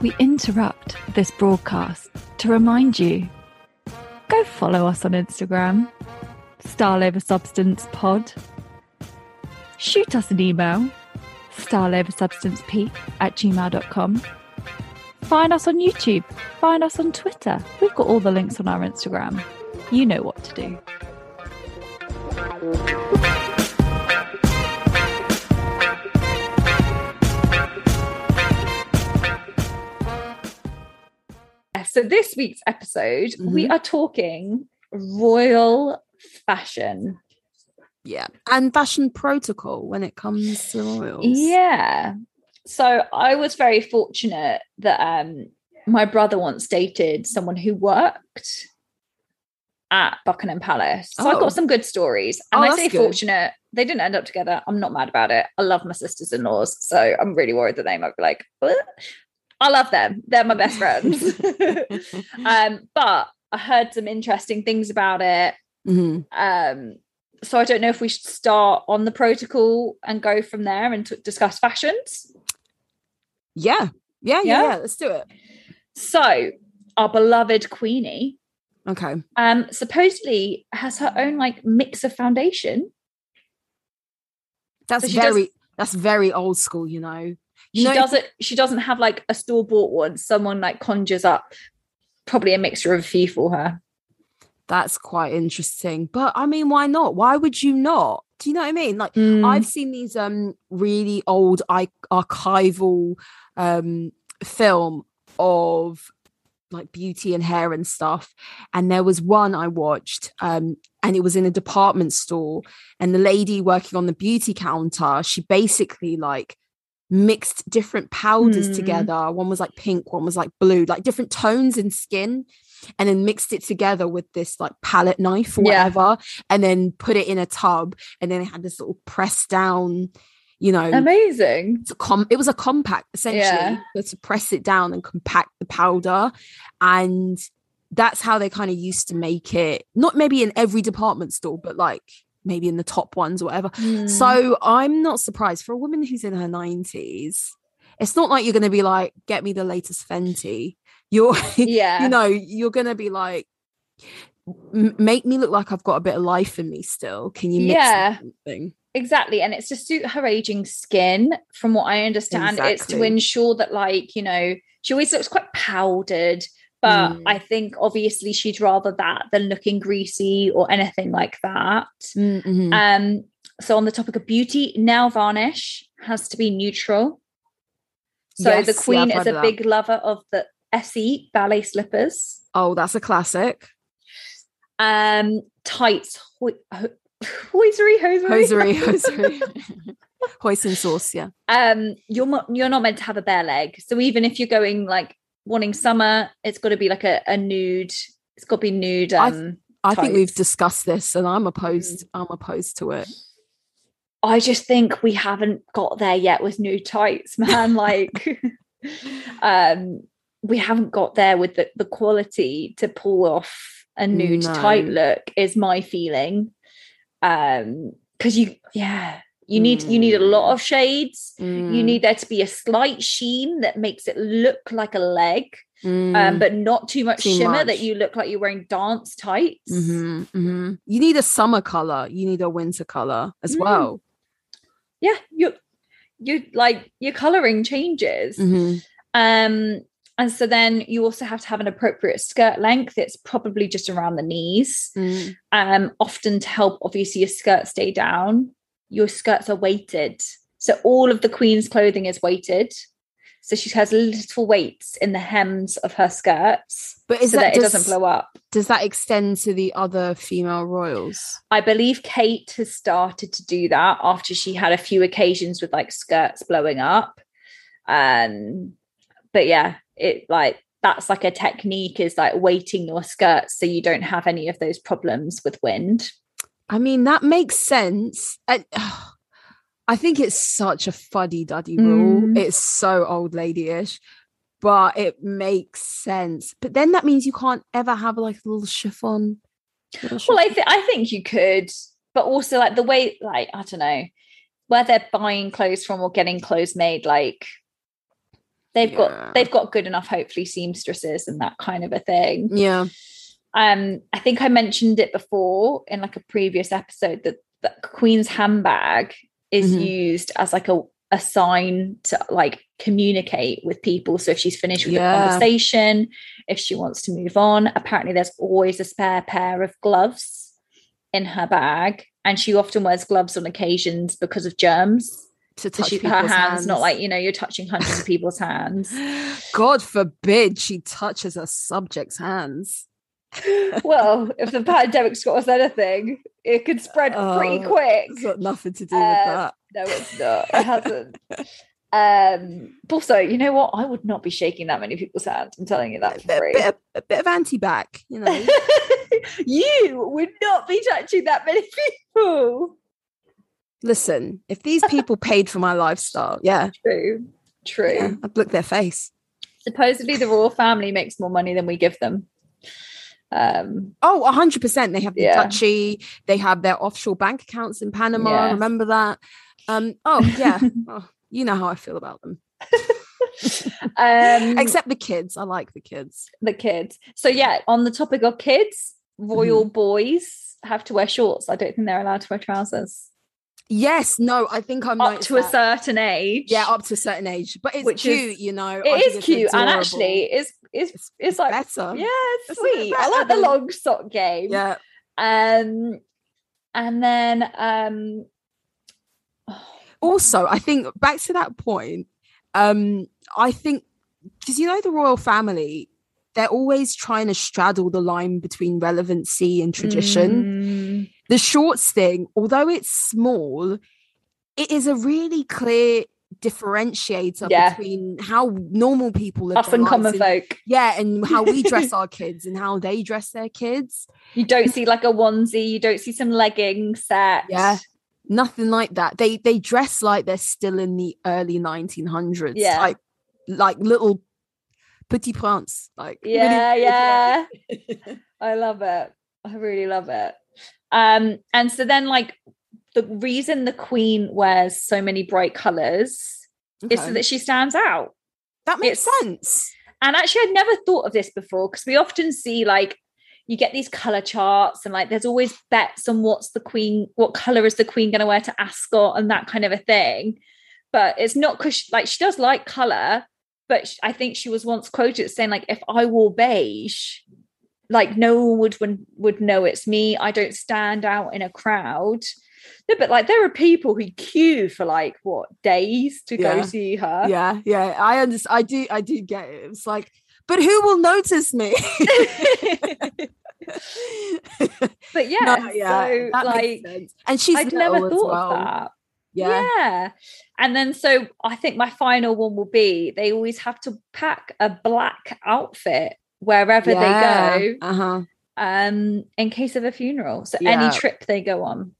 We interrupt this broadcast to remind you go follow us on Instagram, Style Over Substance Pod. Shoot us an email, styleoversubstancepeak at gmail.com. Find us on YouTube, find us on Twitter. We've got all the links on our Instagram. You know what to do. So this week's episode, we are talking royal fashion. Yeah. And fashion protocol when it comes to royals. Yeah. So I was very fortunate that um my brother once dated someone who worked at Buckingham Palace. So I've Oh. got some good stories. And Oh, I say good. fortunate. They didn't end up together. I'm not mad about it. I love my sisters in laws. So I'm really worried that they might be like, "What?" I love them. They're my best friends. [laughs] [laughs] um, but I heard some interesting things about it. Mhm. Um, so I don't know if we should start on the protocol and go from there and t- discuss fashions. Yeah. Yeah, yeah, Yeah? yeah. Let's do it. So our beloved Queenie Okay. um supposedly has her own like mix of foundation. That's So she does- very that's very old school, you know. She know, doesn't she doesn't have like a store bought one. Someone like conjures up probably a mixture of a few for her. that's quite interesting. But I mean, why not? Why would you not? Do you know what I mean? Like Mm. I've seen these um really old I- archival um film of like beauty and hair and stuff and there was one I watched um and it was in a department store and the lady working on the beauty counter she basically like mixed different powders Hmm. together one was like pink one was like blue like different tones in skin and then mixed it together with this like palette knife or Yeah. whatever and then put it in a tub and then it had this little press down you know Amazing. com- it was a compact essentially Yeah. but to press it down and compact the powder and that's how they kind of used to make it not maybe in every department store but like maybe in the top ones or whatever Mm. so i'm not surprised for a woman who's in her 90s it's not like you're going to be like get me the latest fenty you're [laughs] yeah. you know you're going to be like "M- make me look like i've got a bit of life in me still can you mix Yeah. something Exactly. And it's to suit her aging skin, from what I understand. It's to ensure that, like, you know, she always looks quite powdered. But Mm. I think obviously she'd rather that than looking greasy or anything like that. Mhm. Um, so on the topic of beauty, nail varnish has to be neutral. So Yes, the queen I've is a that. big lover of the Essie ballet slippers. oh that's a classic Um, tights, hoi- ho- hosiery, hosiery, hosiery [laughs] hosiery [laughs] hoisin sauce yeah um you're not you're not meant to have a bare leg so even if you're going like wanting summer it's got to be like a, a nude it's got to be nude I- um i think we've discussed this and i'm opposed i'm opposed to it. I just think we haven't got there yet with nude tights man [laughs] like um we haven't got there with the, the quality to pull off a nude tight look is my feeling um because you yeah you need you need a lot of shades you Mm, need there to be a slight sheen that makes it look like a leg mm, um, but not too much Too shimmer much. that you look like you're wearing dance tights. mhm, mhm. you need a summer color you need a winter color as Mm. well Yeah, you you like your coloring changes. Mhm. Um, and so then you also have to have an appropriate skirt length. It's probably just around the knees. Mm. Um, often to help obviously your skirt stay down. Your skirts are weighted. So all of the queen's clothing is weighted. So she has little weights in the hems of her skirts but is so that, that, it does, doesn't blow up. does that extend to the other female royals I believe Kate has started to do that after she had a few occasions with like skirts blowing up. Um, but yeah, it like that's like a technique is like weighting your skirts so you don't have any of those problems with wind. I mean, that makes sense. And, [sighs] I think it's such a fuddy duddy rule. Mm. It's so old lady-ish, but it makes sense. But then that means you can't ever have like a little chiffon. little Well, I chiffon- think I think you could, but also like the way, like I don't know, where they're buying clothes from or getting clothes made, like they've Yeah. got they've got good enough, hopefully, seamstresses and that kind of a thing. yeah. Um, I think I mentioned it before in like a previous episode that the Queen's handbag is Mhm. used as like a a sign to like communicate with people. So if she's finished with Yeah. the conversation, if she wants to move on, apparently there's always a spare pair of gloves in her bag. And she often wears gloves on occasions because of germs. To So touch she, her people's hands, not like, you know, you're touching hundreds of people's [laughs] hands. God forbid she touches a subject's hands. Well, if the pandemic's got us anything, it could spread pretty Oh, quick. It's got nothing to do with Um, that. No, it's not. It hasn't. um, also, you know what? I would not be shaking that many people's hands. I'm telling you that A for bit, free. bit of, a bit of anti-back, you know. [laughs] you would not be touching that many people. Listen, if these people paid for my lifestyle, yeah, True. True. yeah I'd look their face. Supposedly, the royal family makes more money than we give them. Um, Oh, 100%. They have the Yeah. Duchy, they have their offshore bank accounts in Panama. Yeah. Remember that? Um, oh, yeah. [laughs] oh, you know how I feel about them. [laughs] [laughs] um, Except the kids. I like the kids. the kids. So yeah, on the topic of kids, royal Mm-hmm. boys have to wear shorts. I don't think they're allowed to wear trousers Yes, no, I think I'm up to a certain age. Yeah, up to a certain age. But it's Which is- cute, you know. It is cute and actually it's it's it's, it's like better. yeah, it's sweet. I like the long sock game. Yeah. Um, and then um, also i think back to that point um i think because you know the royal family they're always trying to straddle the line between relevancy and tradition mm, the shorts thing although it's small it is a really clear differentiator Yeah. between how normal people live us their and lives common and- folk. yeah and how we dress [laughs] our kids and how they dress their kids You don't see like a onesie. You don't see some leggings set. Yeah. nothing like that they they dress like they're still in the early 1900s Yeah. like like little petit prince like yeah, yeah. I love it. I really love it. Um, and so then like the reason the queen wears so many bright colors is so that she stands out. that makes it's- sense And actually, I'd never thought of this before because we often see like you get these color charts and like there's always bets on what's the queen, what color is the queen going to wear to Ascot and that kind of a thing. But it's not because like she does like color, but sh- I think she was once quoted saying like, if I wore beige, like no one would, would know it's me. I don't stand out in a crowd. No, but like there are people who queue for like what days to go see her. yeah yeah i understand i do i do get it it's like but who will notice me [laughs] but yeah, No, yeah so that like makes sense. and she's I'd never thought well. of that. yeah Yeah. And then so I think my final one will be they always have to pack a black outfit wherever Yeah. they go uh-huh um in case of a funeral. So Yeah. any trip they go on.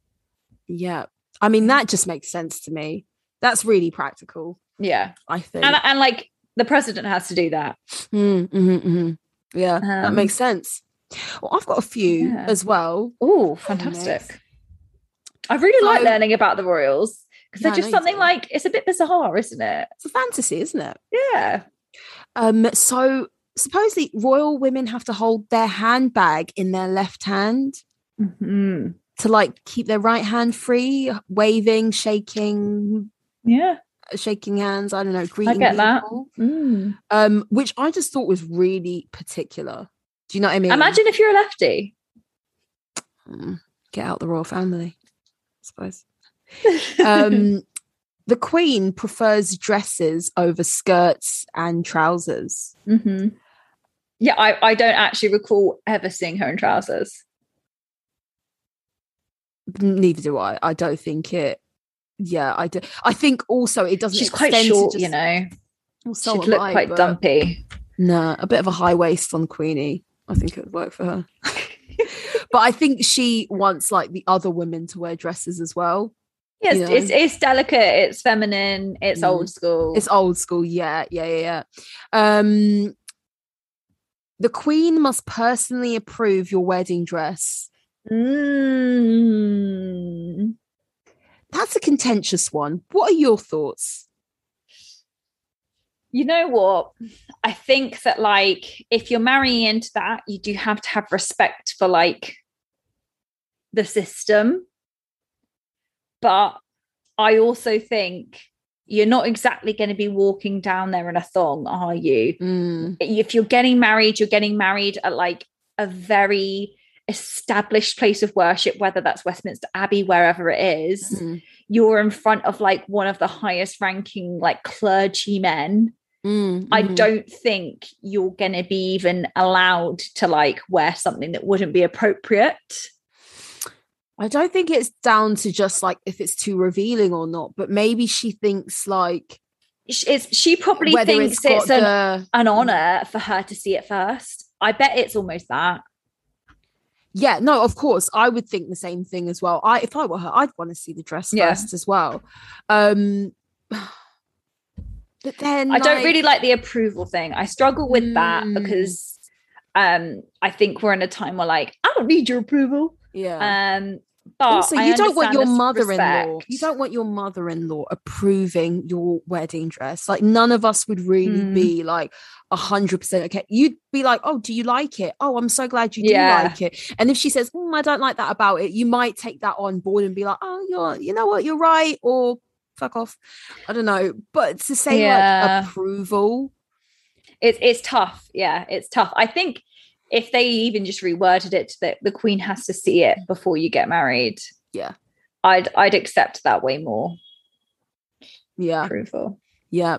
Yeah i mean that just makes sense to me that's really practical Yeah. i think And and like the president has to do that. Mm, mhm, mhm. Yeah, that Um, makes sense. Well, I've got a few yeah. as well. Oh, fantastic. I really like So- learning about the royals because Yeah, they're just something like it's a bit bizarre, isn't it? It's a fantasy, isn't it? Yeah. Um, so supposedly royal women have to hold their handbag in their left hand Mhm. To like keep their right hand free, waving, shaking, Yeah. shaking hands. I don't know, greeting get that. Mm. Um, which I just thought was really particular. Do you know what I mean? Imagine if you're a lefty. Mm, get out the royal family, I suppose. [laughs] um the queen prefers dresses over skirts and trousers hmm Yeah, I, I don't actually recall ever seeing her in trousers. Neither do i i don't think it yeah i do i think also it doesn't She's quite short, just- you know. well, so She'd look I, quite dumpy. nah a bit of a high waist on queenie i think it would work for her [laughs] but I think she wants like the other women to wear dresses as well. Yes, You know? it's it's delicate, it's feminine, it's Mm. old school. It's old school, yeah, yeah, yeah, yeah. Um, the queen must personally approve your wedding dress. Mm. That's a contentious one. What are your thoughts? You know what? I think that like if you're marrying into that, you do have to have respect for like the system. But I also think you're not exactly going to be walking down there in a thong, are you? Mm, If you're getting married, you're getting married at like a very established place of worship, whether that's Westminster Abbey, wherever it is. mm, You're in front of like one of the highest ranking like clergymen. mm, I don't think you're going to be even allowed to like wear something that wouldn't be appropriate. I don't think it's down to just like if it's too revealing or not, but maybe she thinks like It's, she probably thinks got it's, an, the an honor for her to see it first. I bet it's almost that. Yeah, no, of course, I would think the same thing as well. I if I were her, I'd want to see the dress Yeah. first as well. Um but then I don't really like the approval thing. I struggle with that Mm. because um I think we're in a time where like I don't need your approval. yeah. Um but also, you don't want your mother-in-law. You don't want your mother-in-law approving your wedding dress. Like none of us would really Mm. be like a hundred percent okay. You'd be like, "Oh, do you like it? Oh, I'm so glad you do Yeah. like it." And if she says, "Mm, "I don't like that about it," you might take that on board and be like, "Oh, you're, you know what, you're right," or "Fuck off." I don't know, but to say Yeah. like approval, it's it's tough. Yeah, it's tough. I think if they even just reworded it that the queen has to see it before you get married, Yeah. I'd I'd accept that way more yeah, approval. yeah.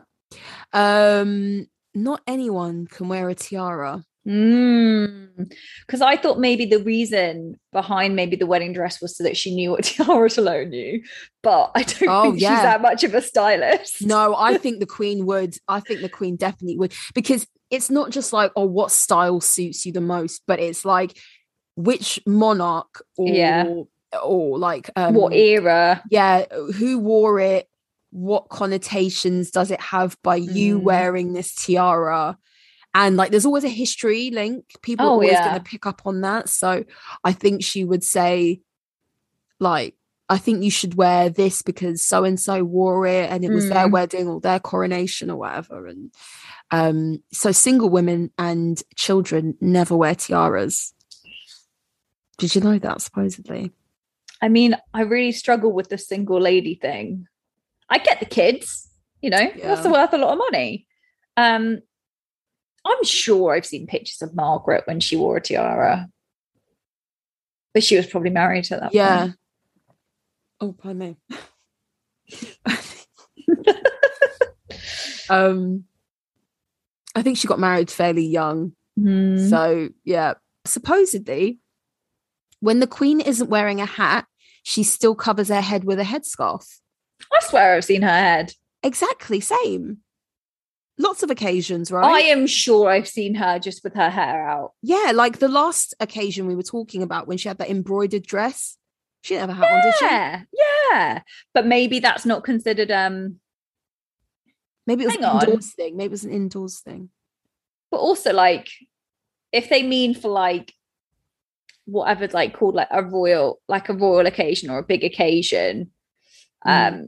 Um, not anyone can wear a tiara. Because I thought maybe the reason behind maybe the wedding dress was so that she knew what [laughs] Tiara Salone knew, but I don't Oh, think yeah. she's that much of a stylist. No, I [laughs] think the queen would. I think the queen definitely would because it's not just like, oh, what style suits you the most, but it's like which monarch or Yeah. or like um, what era? yeah, who wore it? What connotations does it have by you Mm. wearing this tiara? And like, there's always a history link. People are Oh, always yeah. going to pick up on that. So I think she would say, like, I think you should wear this because so and so wore it and it was their Mm. wedding or their coronation or whatever. And um, so single women and children never wear tiaras. Did you know that supposedly? I mean, I really struggle with the single lady thing. I get the kids, you know, Yeah. that's worth a lot of money. Um, I'm sure I've seen pictures of Margaret when she wore a tiara, but she was probably married at that Yeah. point. Oh, pardon me. [laughs] um, I think she got married fairly young. Hmm. So, yeah. Supposedly, when the queen isn't wearing a hat, she still covers her head with a headscarf. I swear I've seen her head. Exactly, same. Lots of occasions, right? I am sure I've seen her just with her hair out. yeah, like the last occasion we were talking about when she had that embroidered dress. She didn't have a hat on, did she? Yeah, yeah. But maybe that's not considered um Maybe it was Hang an on. indoors thing. Maybe it was an indoors thing. but also like if they mean for like whatever like called like a royal like a royal occasion or a big occasion Mm. um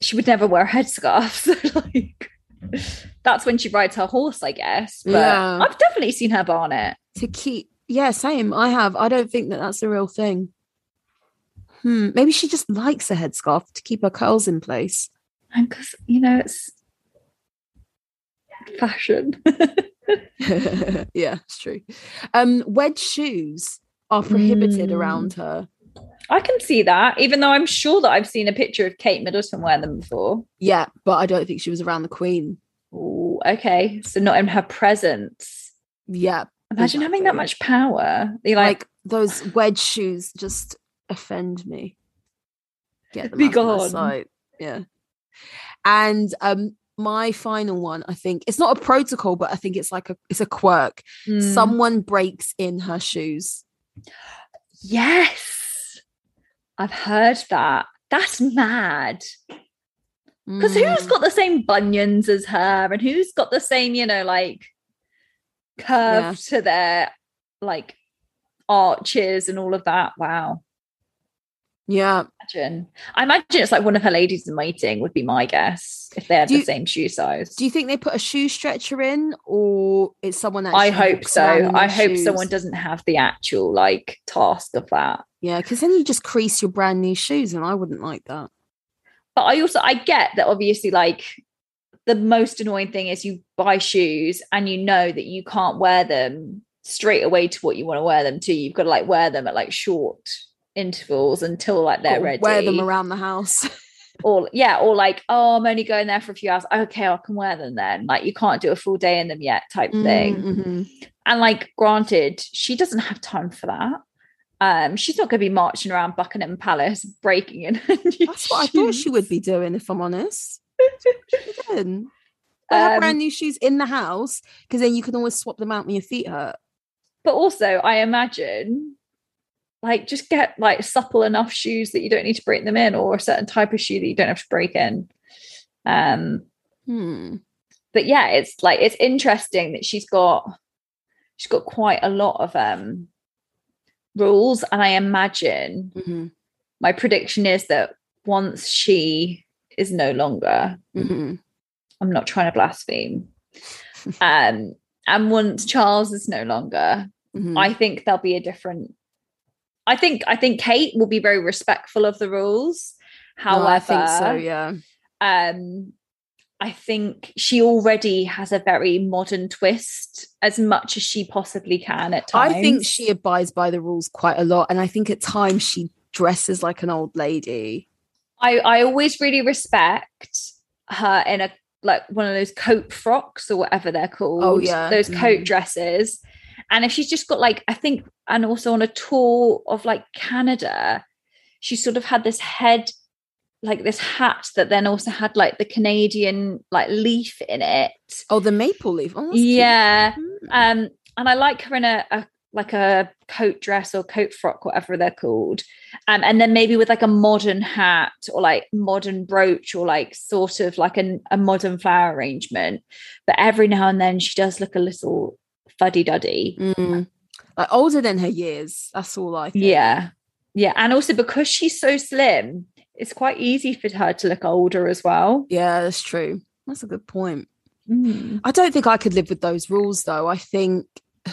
she would never wear a headscarf [laughs] so like that's when she rides her horse i guess but Yeah. i've definitely seen her barnet to keep yeah same i have i don't think that that's a real thing hmm maybe she just likes a headscarf to keep her curls in place. And because you know it's fashion. [laughs] Yeah it's true. Um wedge shoes are prohibited Mm. around her. I can see that even though i'm sure that i've seen a picture of kate middleton wear them before. Yeah but i don't think she was around the queen. Ooh, okay so not in her presence. Yeah Imagine having that much power. You're like, like those wedge shoes just offend me get them Be out of my gone. sight. yeah and um my final one i think it's not a protocol but i think it's like a it's a quirk mm, someone breaks in her shoes Yes. I've heard that. That's mad. Because who's got the same bunions as her and who's got the same, you know, like curve Yeah. to their like arches and all of that? Wow. Yeah. Imagine. I imagine it's like one of her ladies in waiting would be my guess if they had Do the you- same shoe size. Do you think they put a shoe stretcher in, or it's someone that I hope so. I hope shoes? someone doesn't have the actual like task of that. Yeah, because then you just crease your brand new shoes, and I wouldn't like that. But I also I get that obviously like the most annoying thing is you buy shoes and you know that you can't wear them straight away to what you want to wear them to. You've got to like wear them at like short intervals until like they're ready. Wear them around the house. [laughs] or yeah, or like, oh, I'm only going there for a few hours. Okay, I can wear them then. Like you can't do a full day in them yet, type thing. Mhm. And like, granted, she doesn't have time for that. Um, she's not going to be marching around Buckingham Palace breaking in. [laughs] That's what I thought she would be doing, if I'm honest. That's what she did. Wear her Um, brand new shoes in the house, because then you can always swap them out when your feet hurt. But also, I imagine, like, just get like supple enough shoes that you don't need to break them in, or a certain type of shoe that you don't have to break in. Um, Hmm. but yeah, it's like it's interesting that she's got she's got quite a lot of um rules, and I imagine Mhm. my prediction is that once she is no longer, Mhm. I'm not trying to blaspheme, um, and once Charles is no longer, Mhm. I think there'll be a different. I think I think Kate will be very respectful of the rules. No, However, I think so. Yeah. um, I think she already has a very modern twist as much as she possibly can at times. I think she abides by the rules quite a lot, and I think at times she dresses like an old lady. I, I always really respect her in a like one of those coat frocks or whatever they're called. Oh, yeah. Those coat Mm. dresses. And if she's just got like, I think, and also on a tour of like Canada, she sort of had this head, like this hat that then also had like the Canadian like leaf in it. Oh, the maple leaf. Oh, yeah. Mm. Um, and I like her in a, a like a coat dress or coat frock, whatever they're called. Um, and then maybe with like a modern hat or like modern brooch or like sort of like an, a modern flower arrangement. But every now and then she does look a little fuddy duddy. Mm. Like older than her years. That's all I think. Yeah. Yeah. And also because she's so slim, it's quite easy for her to look older as well. Yeah, that's true. That's a good point. Mm. I don't think I could live with those rules though. I think [sighs]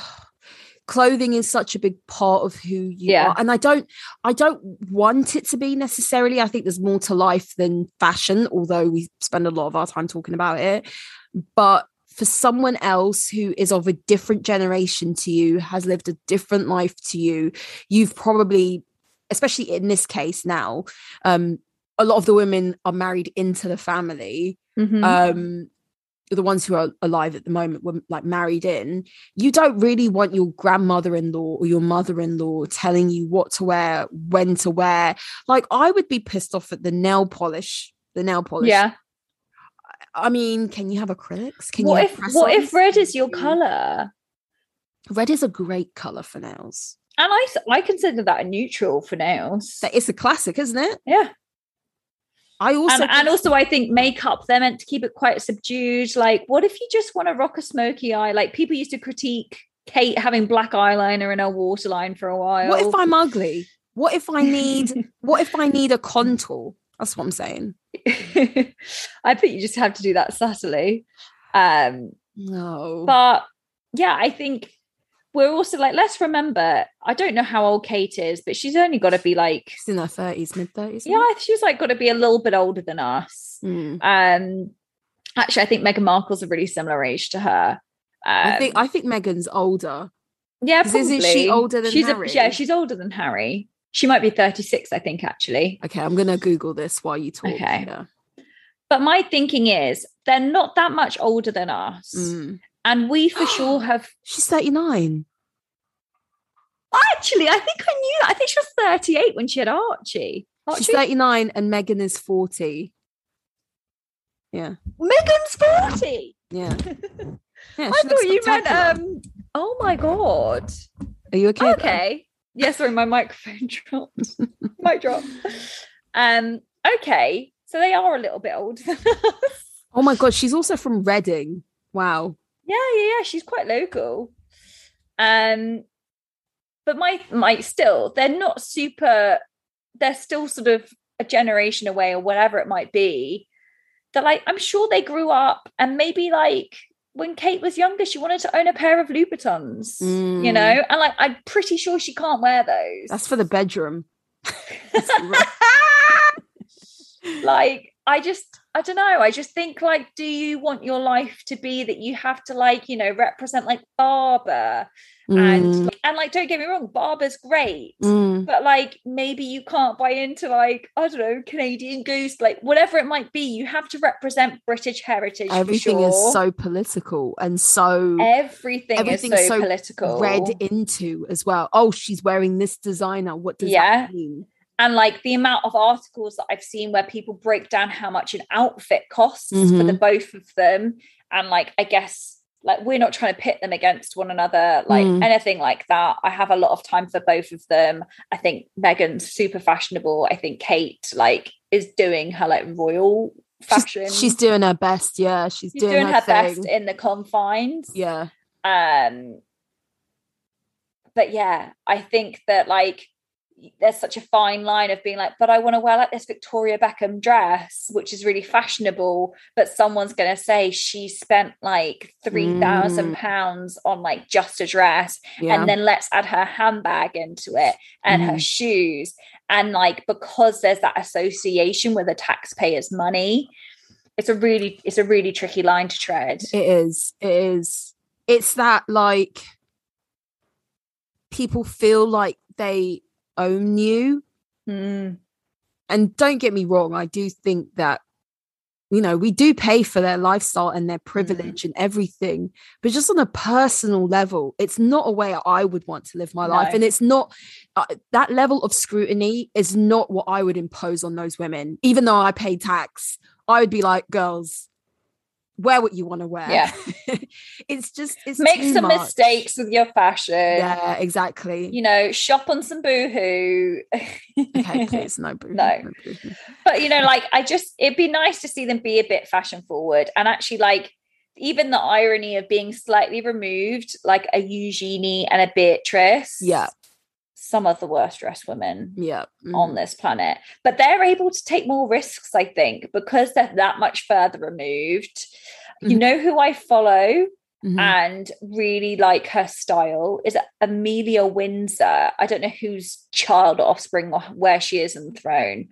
clothing is such a big part of who you Yeah. are. And I don't I don't want it to be necessarily. I think there's more to life than fashion, although we spend a lot of our time talking about it. But for someone else who is of a different generation to you, has lived a different life to you, you've probably, especially in this case now, um, a lot of the women are married into the family Mhm. um the ones who are alive at the moment were like married in you don't really want your grandmother-in-law or your mother-in-law telling you what to wear when to wear like i would be pissed off at the nail polish the nail polish yeah. I mean can you have acrylics can What you if what if red is your color? red is a great color for nails And I, I consider that a neutral for nails. It's a classic isn't it Yeah. i also and, and also I think makeup they're meant to keep it quite subdued. Like, what if you just want to rock a smoky eye? Like people used to critique Kate having black eyeliner in her waterline for a while. what if i'm ugly what if i need [laughs] what if i need a contour that's what i'm saying [laughs] I think you just have to do that subtly. Um, no but yeah, I think we're also like, let's remember, I don't know how old Kate is, but she's only got to be like, she's in her 30s mid 30s yeah, she's like got to be a little bit older than us. Mm. Um, actually, I think Meghan Markle's a really similar age to her. I think Um, I think Meghan's older. yeah, 'cause isn't she older than she's a- Harry? yeah, she's older than Harry. She might be 36, I think, actually. Okay, I'm gonna Google this while you talk. Okay. yeah. But my thinking is they're not that much older than us. Mm. And we [gasps] for sure have She's 39. actually, I think I knew that. I think she was 38 when she had Archie. She's 39 and Meghan is 40. Yeah. Meghan's 40. Yeah. [laughs] Yeah. I thought you meant um oh my god. Are you okay? Okay. Yeah, sorry, my microphone [laughs] dropped. Mic drop. Um, okay. So they are a little bit older than [laughs] us. Oh my god, she's also from Reading. Wow. Yeah, yeah, yeah. She's quite local. Um, but my my still, they're not super. They're still sort of a generation away, or whatever it might be. They're like, I'm sure they grew up, and maybe like when Kate was younger, she wanted to own a pair of Louboutins, you Mm. know, and like I'm pretty sure she can't wear those. That's for the bedroom. [laughs] [laughs] like I just I don't know. I just think like, do you want your life to be that you have to like, you know, represent like Barbour and Mm, and like don't get me wrong, Barbour's great. mm. But like maybe you can't buy into like, I don't know, Canadian Goose, like whatever it might be, you have to represent British heritage. Everything is so political and so everything everything is so, so political. read into as well. Oh, she's wearing this designer. What does Yeah. that mean? And like the amount of articles that I've seen where people break down how much an outfit costs for Mm-hmm. the both of them, and like I guess like we're not trying to pit them against one another, like Mm. anything like that. I have a lot of time for both of them. I think Meghan's super fashionable. I think Kate like is doing her like royal fashion. She's, she's doing her best. Yeah, she's, She's doing, doing, her, her, best in the confines. yeah, um but yeah i think that like there's such a fine line of being like but i want to wear like this victoria beckham dress which is really fashionable but someone's going to say she spent like 3000 Mm. pounds on like just a dress yeah. and then let's add her handbag into it and her Mhm. shoes and like because there's that association with the taxpayer's money it's a really it's a really tricky line to tread It is. It is. It's that like people feel like they own you. Mm. And don't get me wrong, I do think that, you know, we do pay for their lifestyle and their privilege and everything. But just on a personal level, it's not a way I would want to live my life. And it's not uh, that level of scrutiny is not what I would impose on those women. Even though I pay tax, I would be like, girls, wear what you want to wear. Yeah. [laughs] it's just it's make some much. mistakes with your fashion. Yeah, exactly. You know, shop on some boohoo. okay, [laughs] please, no boo. No. boo. but you know, like I just it'd be nice to see them be a bit fashion forward and actually like even the irony of being slightly removed, like a Eugenie and a Beatrice. Yeah. Some of the worst dressed women Yeah. mhm. on this planet. But they're able to take more risks, I think, because they're that much further removed. You Mhm. know who I follow? Mhm. and really like her style is Amelia Windsor. I don't know whose child or offspring or where she is in the throne.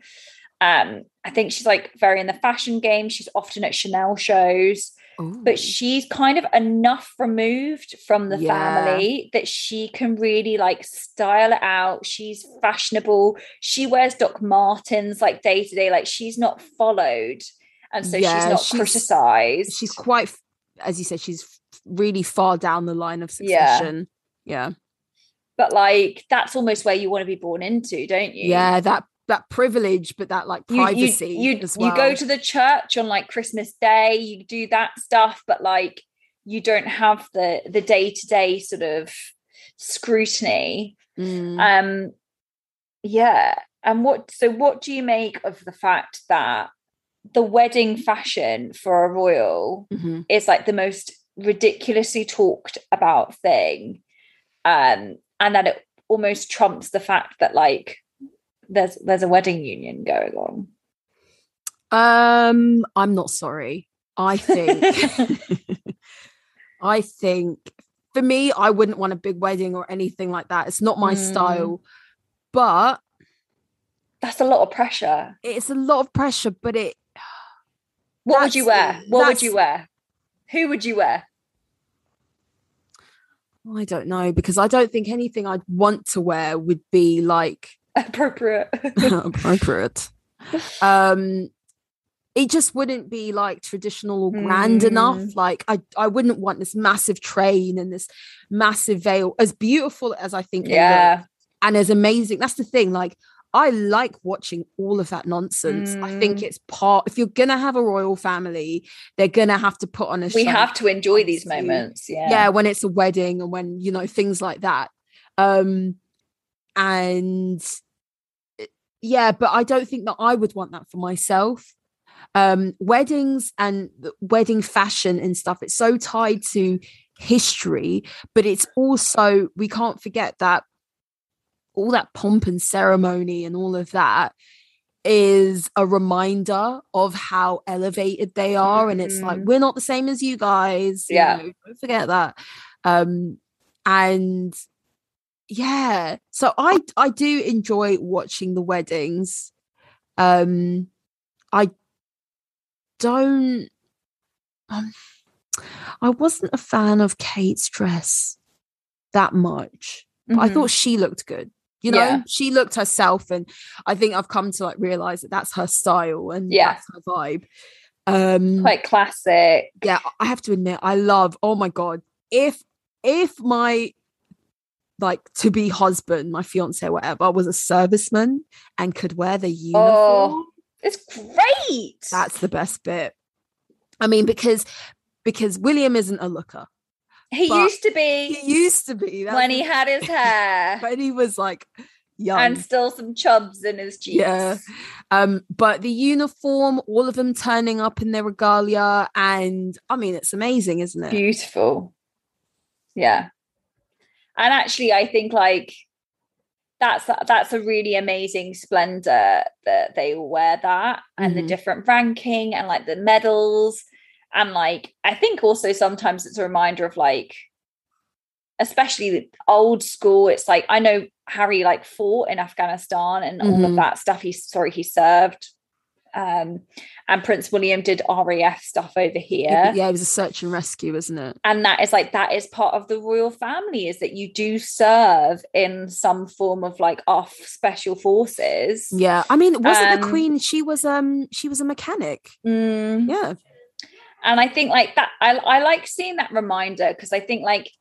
Um, I think she's like very in the fashion game. She's often at Chanel shows, Ooh. but she's kind of enough removed from the Yeah. family that she can really like style it out. She's fashionable. She wears Doc Martens like day to day. Like she's not followed. And so Yeah, she's not she's- criticized. she's quite, as you said, she's really far down the line of Yeah. succession. Yeah. but like that's almost where you want to be born into, don't you? Yeah. That that privilege, but that like You, you, privacy you, as you go to the church on like Christmas Day, you do that stuff, but like you don't have the the day to day sort of scrutiny. Mm. Um, yeah. And what? So, what do you make of the fact that the wedding fashion for a royal Mhm. is like the most ridiculously talked about thing, um, and that it almost trumps the fact that like there's there's a wedding union going on. Um, I'm not sorry. I think [laughs] [laughs] I think for me, I wouldn't want a big wedding or anything like that. It's not my Mm. style. But That's a lot of pressure. it's a lot of pressure, but it What would you wear? What would you wear? Who would you wear? I don't know because I don't think anything I'd want to wear would be like Appropriate. [laughs] appropriate. Um it just wouldn't be like traditional or grand enough. Mm. Like I, I wouldn't want this massive train and this massive veil, as beautiful as I think yeah. and as amazing. That's the thing. Like I like watching all of that nonsense. I think Mm. it's part. If you're gonna have a royal family, they're gonna have to put on a. We have to enjoy these moments. Yeah. yeah when it's a wedding and when you know things like that um and yeah, but I don't think that I would want that for myself. Um, weddings and wedding fashion and stuff, it's so tied to history, but it's also, we can't forget that all that pomp and ceremony and all of that is a reminder of how elevated they are and it's like Mhm. we're not the same as you guys you Yeah. know, don't forget that um and yeah so i i do enjoy watching the weddings um i don't um, i wasn't a fan of kate's dress that much but I thought she looked good. You know, Yeah. she looked herself, and I think I've come to like realize that that's her style and Yeah. that's her vibe. Um, quite classic. yeah, I have to admit, I love. Oh my god, if if my like to be husband, my fiance, whatever, was a serviceman and could wear the uniform, Oh, it's great. that's the best bit. I mean, because because William isn't a looker. he used to be He used to be when he had his hair [laughs] when he was like young. and still some chubs in his cheeks. Yeah. Um, but the uniform, all of them turning up in their regalia, and I mean, it's amazing, isn't it? beautiful yeah and actually i think like that's that's a really amazing splendor that they all wear that and the Mhm. different ranking and like the medals and like i think also sometimes it's a reminder of like especially the old school it's like i know harry like fought in afghanistan and all of Mhm. that stuff he sorry he served um and prince william did raf stuff over here Yeah, it was a search and rescue, isn't it? and that is like that is part of the royal family is that you do serve in some form of like off special forces Yeah, I mean, wasn't the Um, queen? She was um, she was a mechanic. Mm, Yeah, and i think like that i, I like seeing that reminder because i think like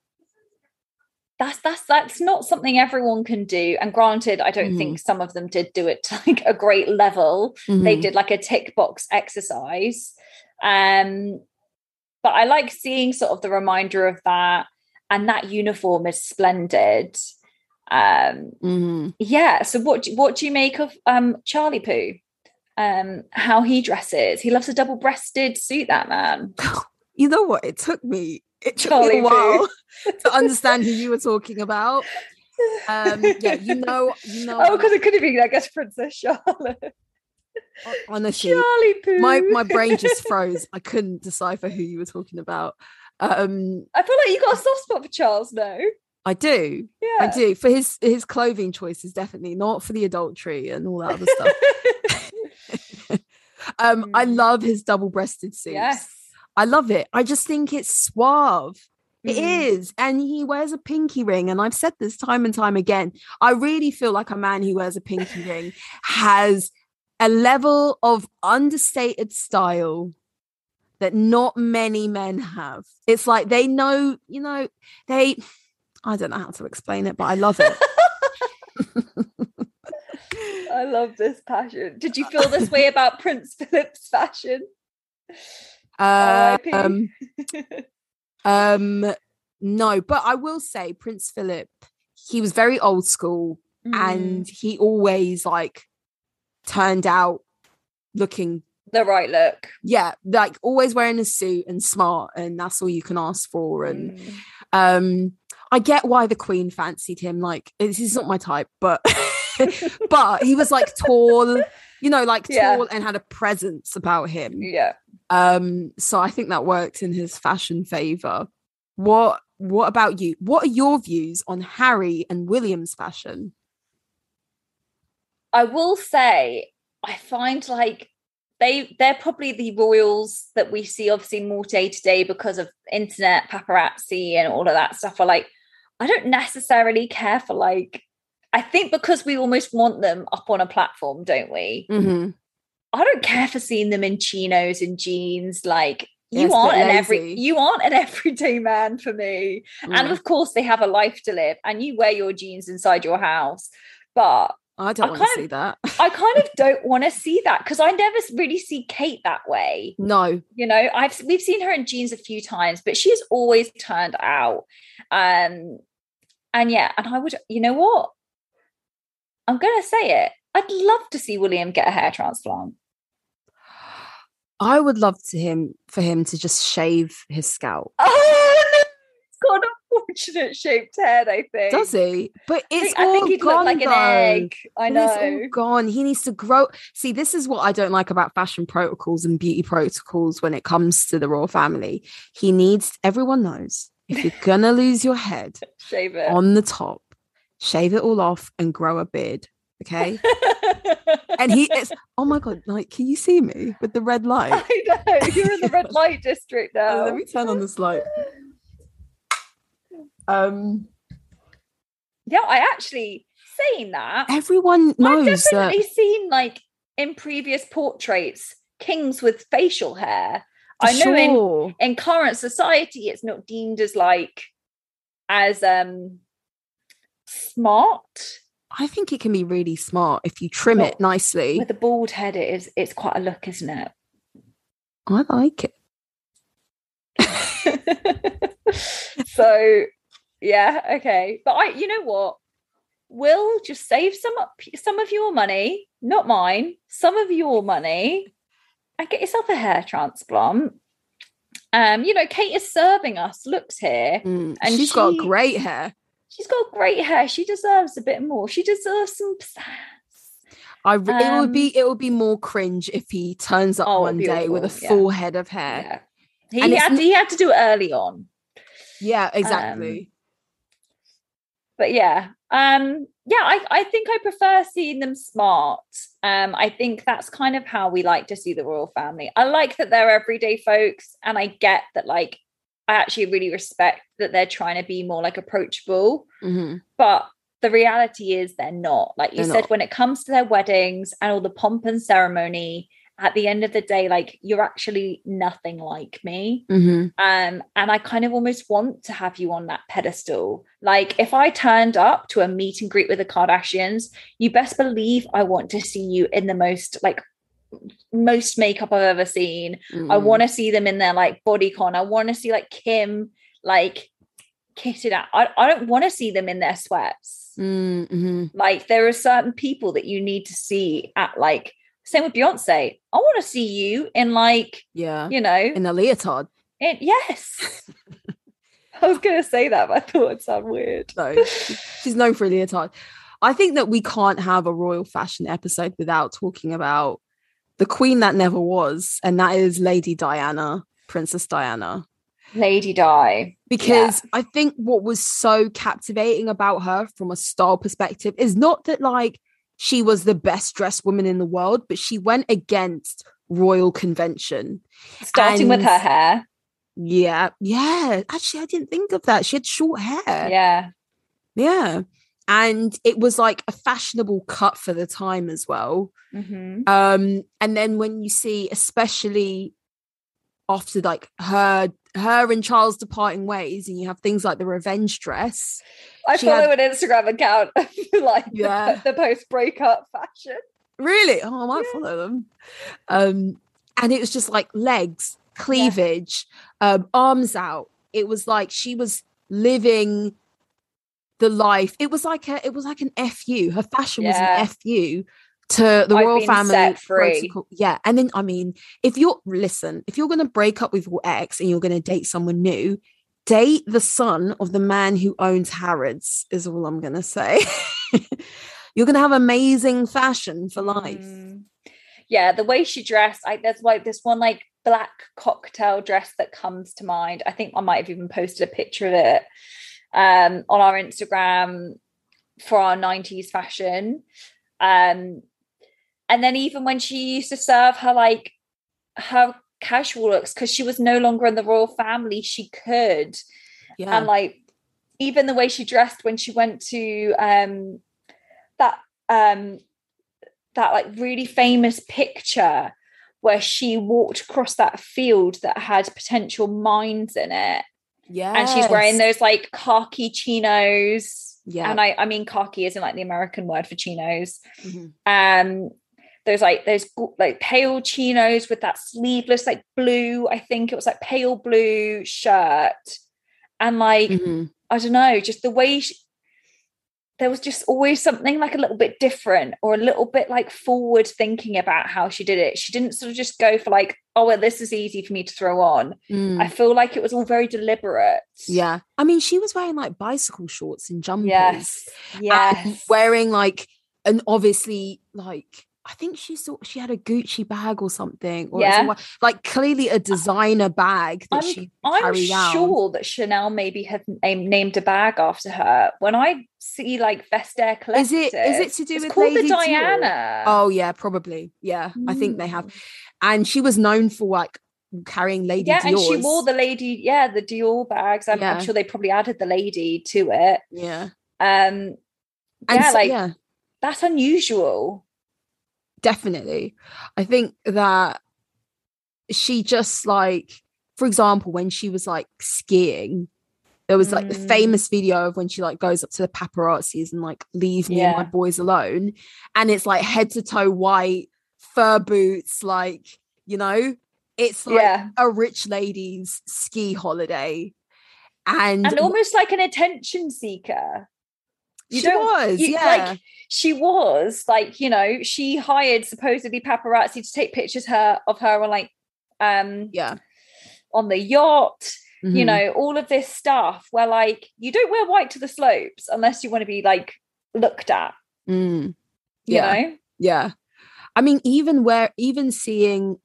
that's that's that's not something everyone can do and granted i don't Mhm. think some of them did do it to like a great level they Mhm. did like a tick box exercise um but i like seeing sort of the reminder of that and that uniform is splendid um Mhm. yeah so what do, what do you make of um charlie poo um how he dresses he loves a double-breasted suit that man [laughs] You know what? It took me. It took Charlie me a while [laughs] to understand who you were talking about. Um, yeah, you [laughs] know, you know. oh because it could have been i guess princess charlotte honestly, charlie poo my my brain just [laughs] froze. I couldn't decipher who you were talking about. Um, i feel like you got a soft spot for charles no I do. yeah I do. For his his clothing choices, definitely not for the adultery and all that other stuff. Um, I Mm. love his double-breasted suits. yes I love it. I just think it's suave. It Mm. is. And he wears a pinky ring. And I've said this time and time again. I really feel like a man who wears a pinky [laughs] ring has a level of understated style that not many men have. It's like they know, you know, they, I don't know how to explain it, but I love it. [laughs] I love this passion. Did you feel this [laughs] way about Prince Philip's fashion? Uh, um, [laughs] um, no, but I will say Prince Philip, he was very old school Mm. and he always like turned out looking the right look. yeah like always wearing a suit and smart and that's all you can ask for and Mm. um i get why the queen fancied him like this is not my type but [laughs] [laughs] but he was like tall you know like Yeah. tall and had a presence about him Yeah. um so i think that worked in his fashion favor what what about you what are your views on harry and william's fashion I will say, I find like they they're probably the royals that we see obviously more day to day because of internet paparazzi and all of that stuff. Are like, I don't necessarily care for like. I think because we almost want them up on a platform, don't we? mm-hmm. I don't care for seeing them in chinos and jeans. Like you bit aren't an every you aren't an [laughs] everyday man for me. And of course, they have a life to live, and you wear your jeans inside your house. But i don't want to see that I [laughs] kind of don't want to see that because I never really see Kate that way. no You know, I've we've seen her in jeans a few times, but she's always turned out. Um, and yeah, and I would, you know what? I'm gonna say it. I'd love to see William get a hair transplant. I would love to him for him to just shave his scalp. Oh no, he's got an unfortunate shaped head. I think. Does he? But I it's think, all I think he'd gone look like an egg. I But It's all know. gone. He needs to grow. See, this is what I don't like about fashion protocols and beauty protocols when it comes to the royal family. He needs, everyone knows, if you're going to lose your head [laughs] Shave it. on the top, shave it all off and grow a beard. Okay. [laughs] And he is, oh my God, like, can you see me with the red [laughs] light? I know you're in the red [laughs] light district now. Let me turn on this light. Um, Yeah, I actually saying that. everyone I've knows that. definitely seen like in previous portraits kings with facial hair. I know in in current society it's not deemed as like as um smart. I think it can be really smart if you trim it nicely. With a bald head, it is it's quite a look, isn't it? I like it. [laughs] so yeah, okay. But I you know what? We'll just save some up some of your money, not mine, some of your money, and get yourself a hair transplant. Um, you know, Kate is serving us looks here. Mm, And she's got great hair. She's got great hair. She deserves a bit more. She deserves some sass. I re- it would Um, be it would be more cringe if he turns up Oh, one day with a awful, yeah. full head of hair. Yeah. He had to, he had to do it early on. Yeah, exactly. but yeah um yeah I, I think i prefer seeing them smart um i think that's kind of how we like to see the royal family i like that they're everyday folks and i get that like i actually really respect that they're trying to be more like approachable Mhm. but the reality is they're not like you They're said not. when it comes to their weddings and all the pomp and ceremony at the end of the day like you're actually nothing like me Mhm. um and i kind of almost want to have you on that pedestal like if i turned up to a meet and greet with the kardashians you best believe i want to see you in the most like most makeup i've ever seen i Mhm. want to see them in their like bodycon i want to see like kim like kitted out i, I don't want to see them in their sweats Mm, mhm. like there are certain people that you need to see at like same with beyonce i want to see you in like Yeah. you know In a leotard. it, yes. [laughs] I was going to say that, but I thought it'd sound weird. No, she's known for a leotard. I think that we can't have a royal fashion episode without talking about the queen that never was, and that is Lady Diana, Princess Diana. Lady Di. because I think what was so captivating about her from a style perspective is not that like she was the best dressed woman in the world, but she went against royal convention. Starting with her hair. Yeah, yeah. Actually, I didn't think of that. She had short hair. Yeah. Yeah. And it was like a fashionable cut for the time as well. hmm Um, and then when you see, especially after like her her and Charles departing ways, and you have things like the revenge dress. I She follow had- an Instagram account like the- Yeah. the, post breakup fashion. Really? Oh, I might Yeah. follow them. Um, and it was just like legs, cleavage, um, arms out. It was like she was living the life. It was like a it was like an FU. Her fashion Yeah. was an FU to the I've royal family protocol. Yeah. And then I mean, if you're listen, if you're gonna break up with your ex and you're gonna date someone new, date the son of the man who owns Harrods, is all I'm gonna say. [laughs] you're gonna have amazing fashion for life. Mm. Yeah, the way she dressed, I there's like this one like black cocktail dress that comes to mind. I think I might have even posted a picture of it um on our Instagram for our 90s fashion. Um and then even when she used to serve her like her casual looks because she was no longer in the royal family, she could Yeah. and like even the way she dressed when she went to um that um that like really famous picture where she walked across that field that had potential mines in it yeah. and she's wearing those like khaki chinos Yeah. and i i mean khaki isn't like the american word for chinos Mhm. um those like those like pale chinos with that sleeveless like blue i think it was like pale blue shirt and like Mhm. I don't know, just the way she, there was just always something like a little bit different or a little bit like forward thinking about how she did it. She didn't sort of just go for like, oh, well, this is easy for me to throw on. Mm. I feel like it was all very deliberate. Yeah. I mean, she was wearing like bicycle shorts and jumpers. Yes. and Yes. wearing like, and obviously, like, I think she saw she had a Gucci bag or something. Or it was a Yeah. like clearly a designer bag that I'm, she I'm carried out. sure that Chanel maybe had named, named a bag after her. When I see like Vestiaire Collective, Is it is it to do it's with called Lady the Dior? Diana. Oh yeah, probably. Yeah, I think they have. Mm. And she was known for like carrying Lady yeah, and she wore the lady, yeah, the Dior bags. I'm, I'm sure they probably added the lady to it. yeah. Um, And yeah, so- like yeah, that's unusual. Definitely. I think that she just like, for example, when she was like skiing, there was like the Mm. famous video of when she like goes up to the paparazzis and like leave me and my boys alone, and it's like head to toe white fur boots, like you know, it's like yeah, a rich lady's ski holiday, and, and almost like an attention seeker. You she was, you- yeah, like, she was like you know she hired supposedly paparazzi to take pictures her of her on like um yeah, on the yacht you Mhm. know all of this stuff where like you don't wear white to the slopes unless you want to be like looked at Mm, you Yeah. know yeah. I mean, even where even seeing,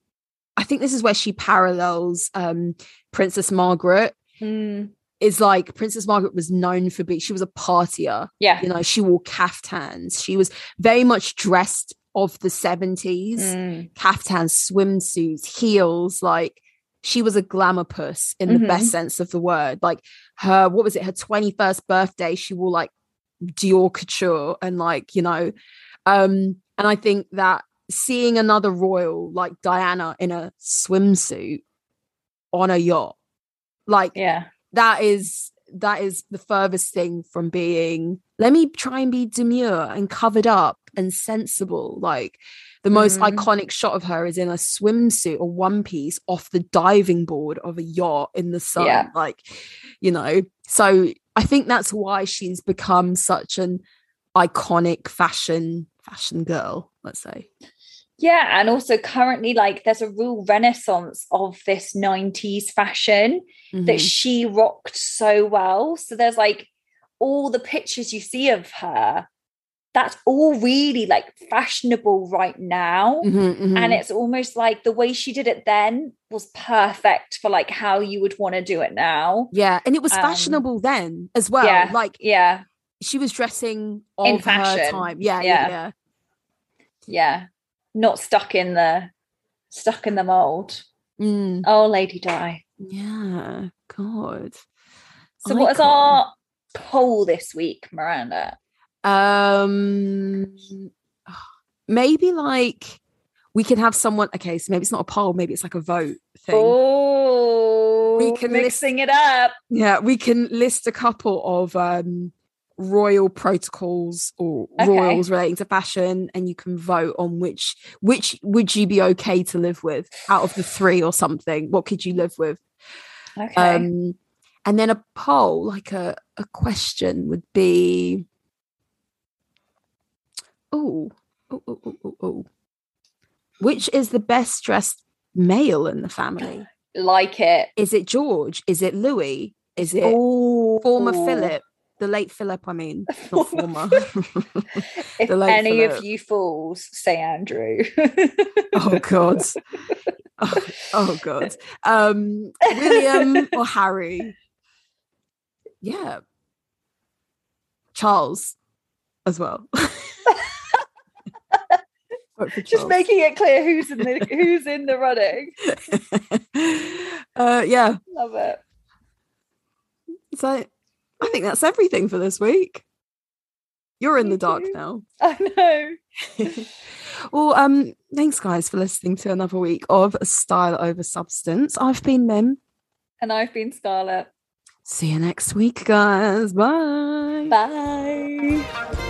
I think this is where she parallels um Princess Margaret. Mm, Is like Princess Margaret was known for being she was a partier. yeah You know, she wore caftans. She was very much dressed of the 70s. Mm, Caftans, swimsuits, heels, like she was a glamour puss in the Mhm. best sense of the word. Like her, what was it, her 21st birthday, she wore like Dior couture and like, you know, um, and I think that seeing another royal like Diana in a swimsuit on a yacht, like yeah that is that is the furthest thing from being let me try and be demure and covered up and sensible like the most Mm. iconic shot of her is in a swimsuit or one piece off the diving board of a yacht in the sun Yeah. like you know so i think that's why she's become such an iconic fashion fashion girl let's say yeah and also currently like there's a real renaissance of this 90s fashion that Mhm. she rocked so well. So there's like all the pictures you see of her, that's all really like fashionable right now. Mhm, mhm. And it's almost like the way she did it then was perfect for like how you would want to do it now. yeah and it was um, fashionable then as well yeah, like Yeah, she was dressing In of her fashion. time yeah yeah Yeah. yeah yeah. Not stuck in the stuck in the mold. Mm, Oh, Lady Di. yeah god So what is Icon. our poll this week, Miranda? um maybe like we can have someone okay so maybe it's not a poll maybe it's like a vote thing Oh, We can list- mixing it up. yeah we can list a couple of um royal protocols or Okay. royals relating to fashion and you can vote on which which would you be okay to live with out of the three or something what could you live with Okay. um and then a poll like a a question would be oh oh oh oh oh, oh. which is the best dressed male in the family like it. is it george is it louis is it Oh, former philip the late philip i mean [laughs] not former. [laughs] If the any of you fools say Andrew. oh god. [laughs] Oh, oh god. Um william or harry? Yeah. Charles as well. Just making it clear who's in the who's in the running. uh yeah. Love it. so i think that's everything for this week. You're in the dark now. [laughs] I know. [laughs] well um thanks guys for listening to another week of style over substance. I've been mim. And I've been Scarlett. see you next week guys. Bye. Bye.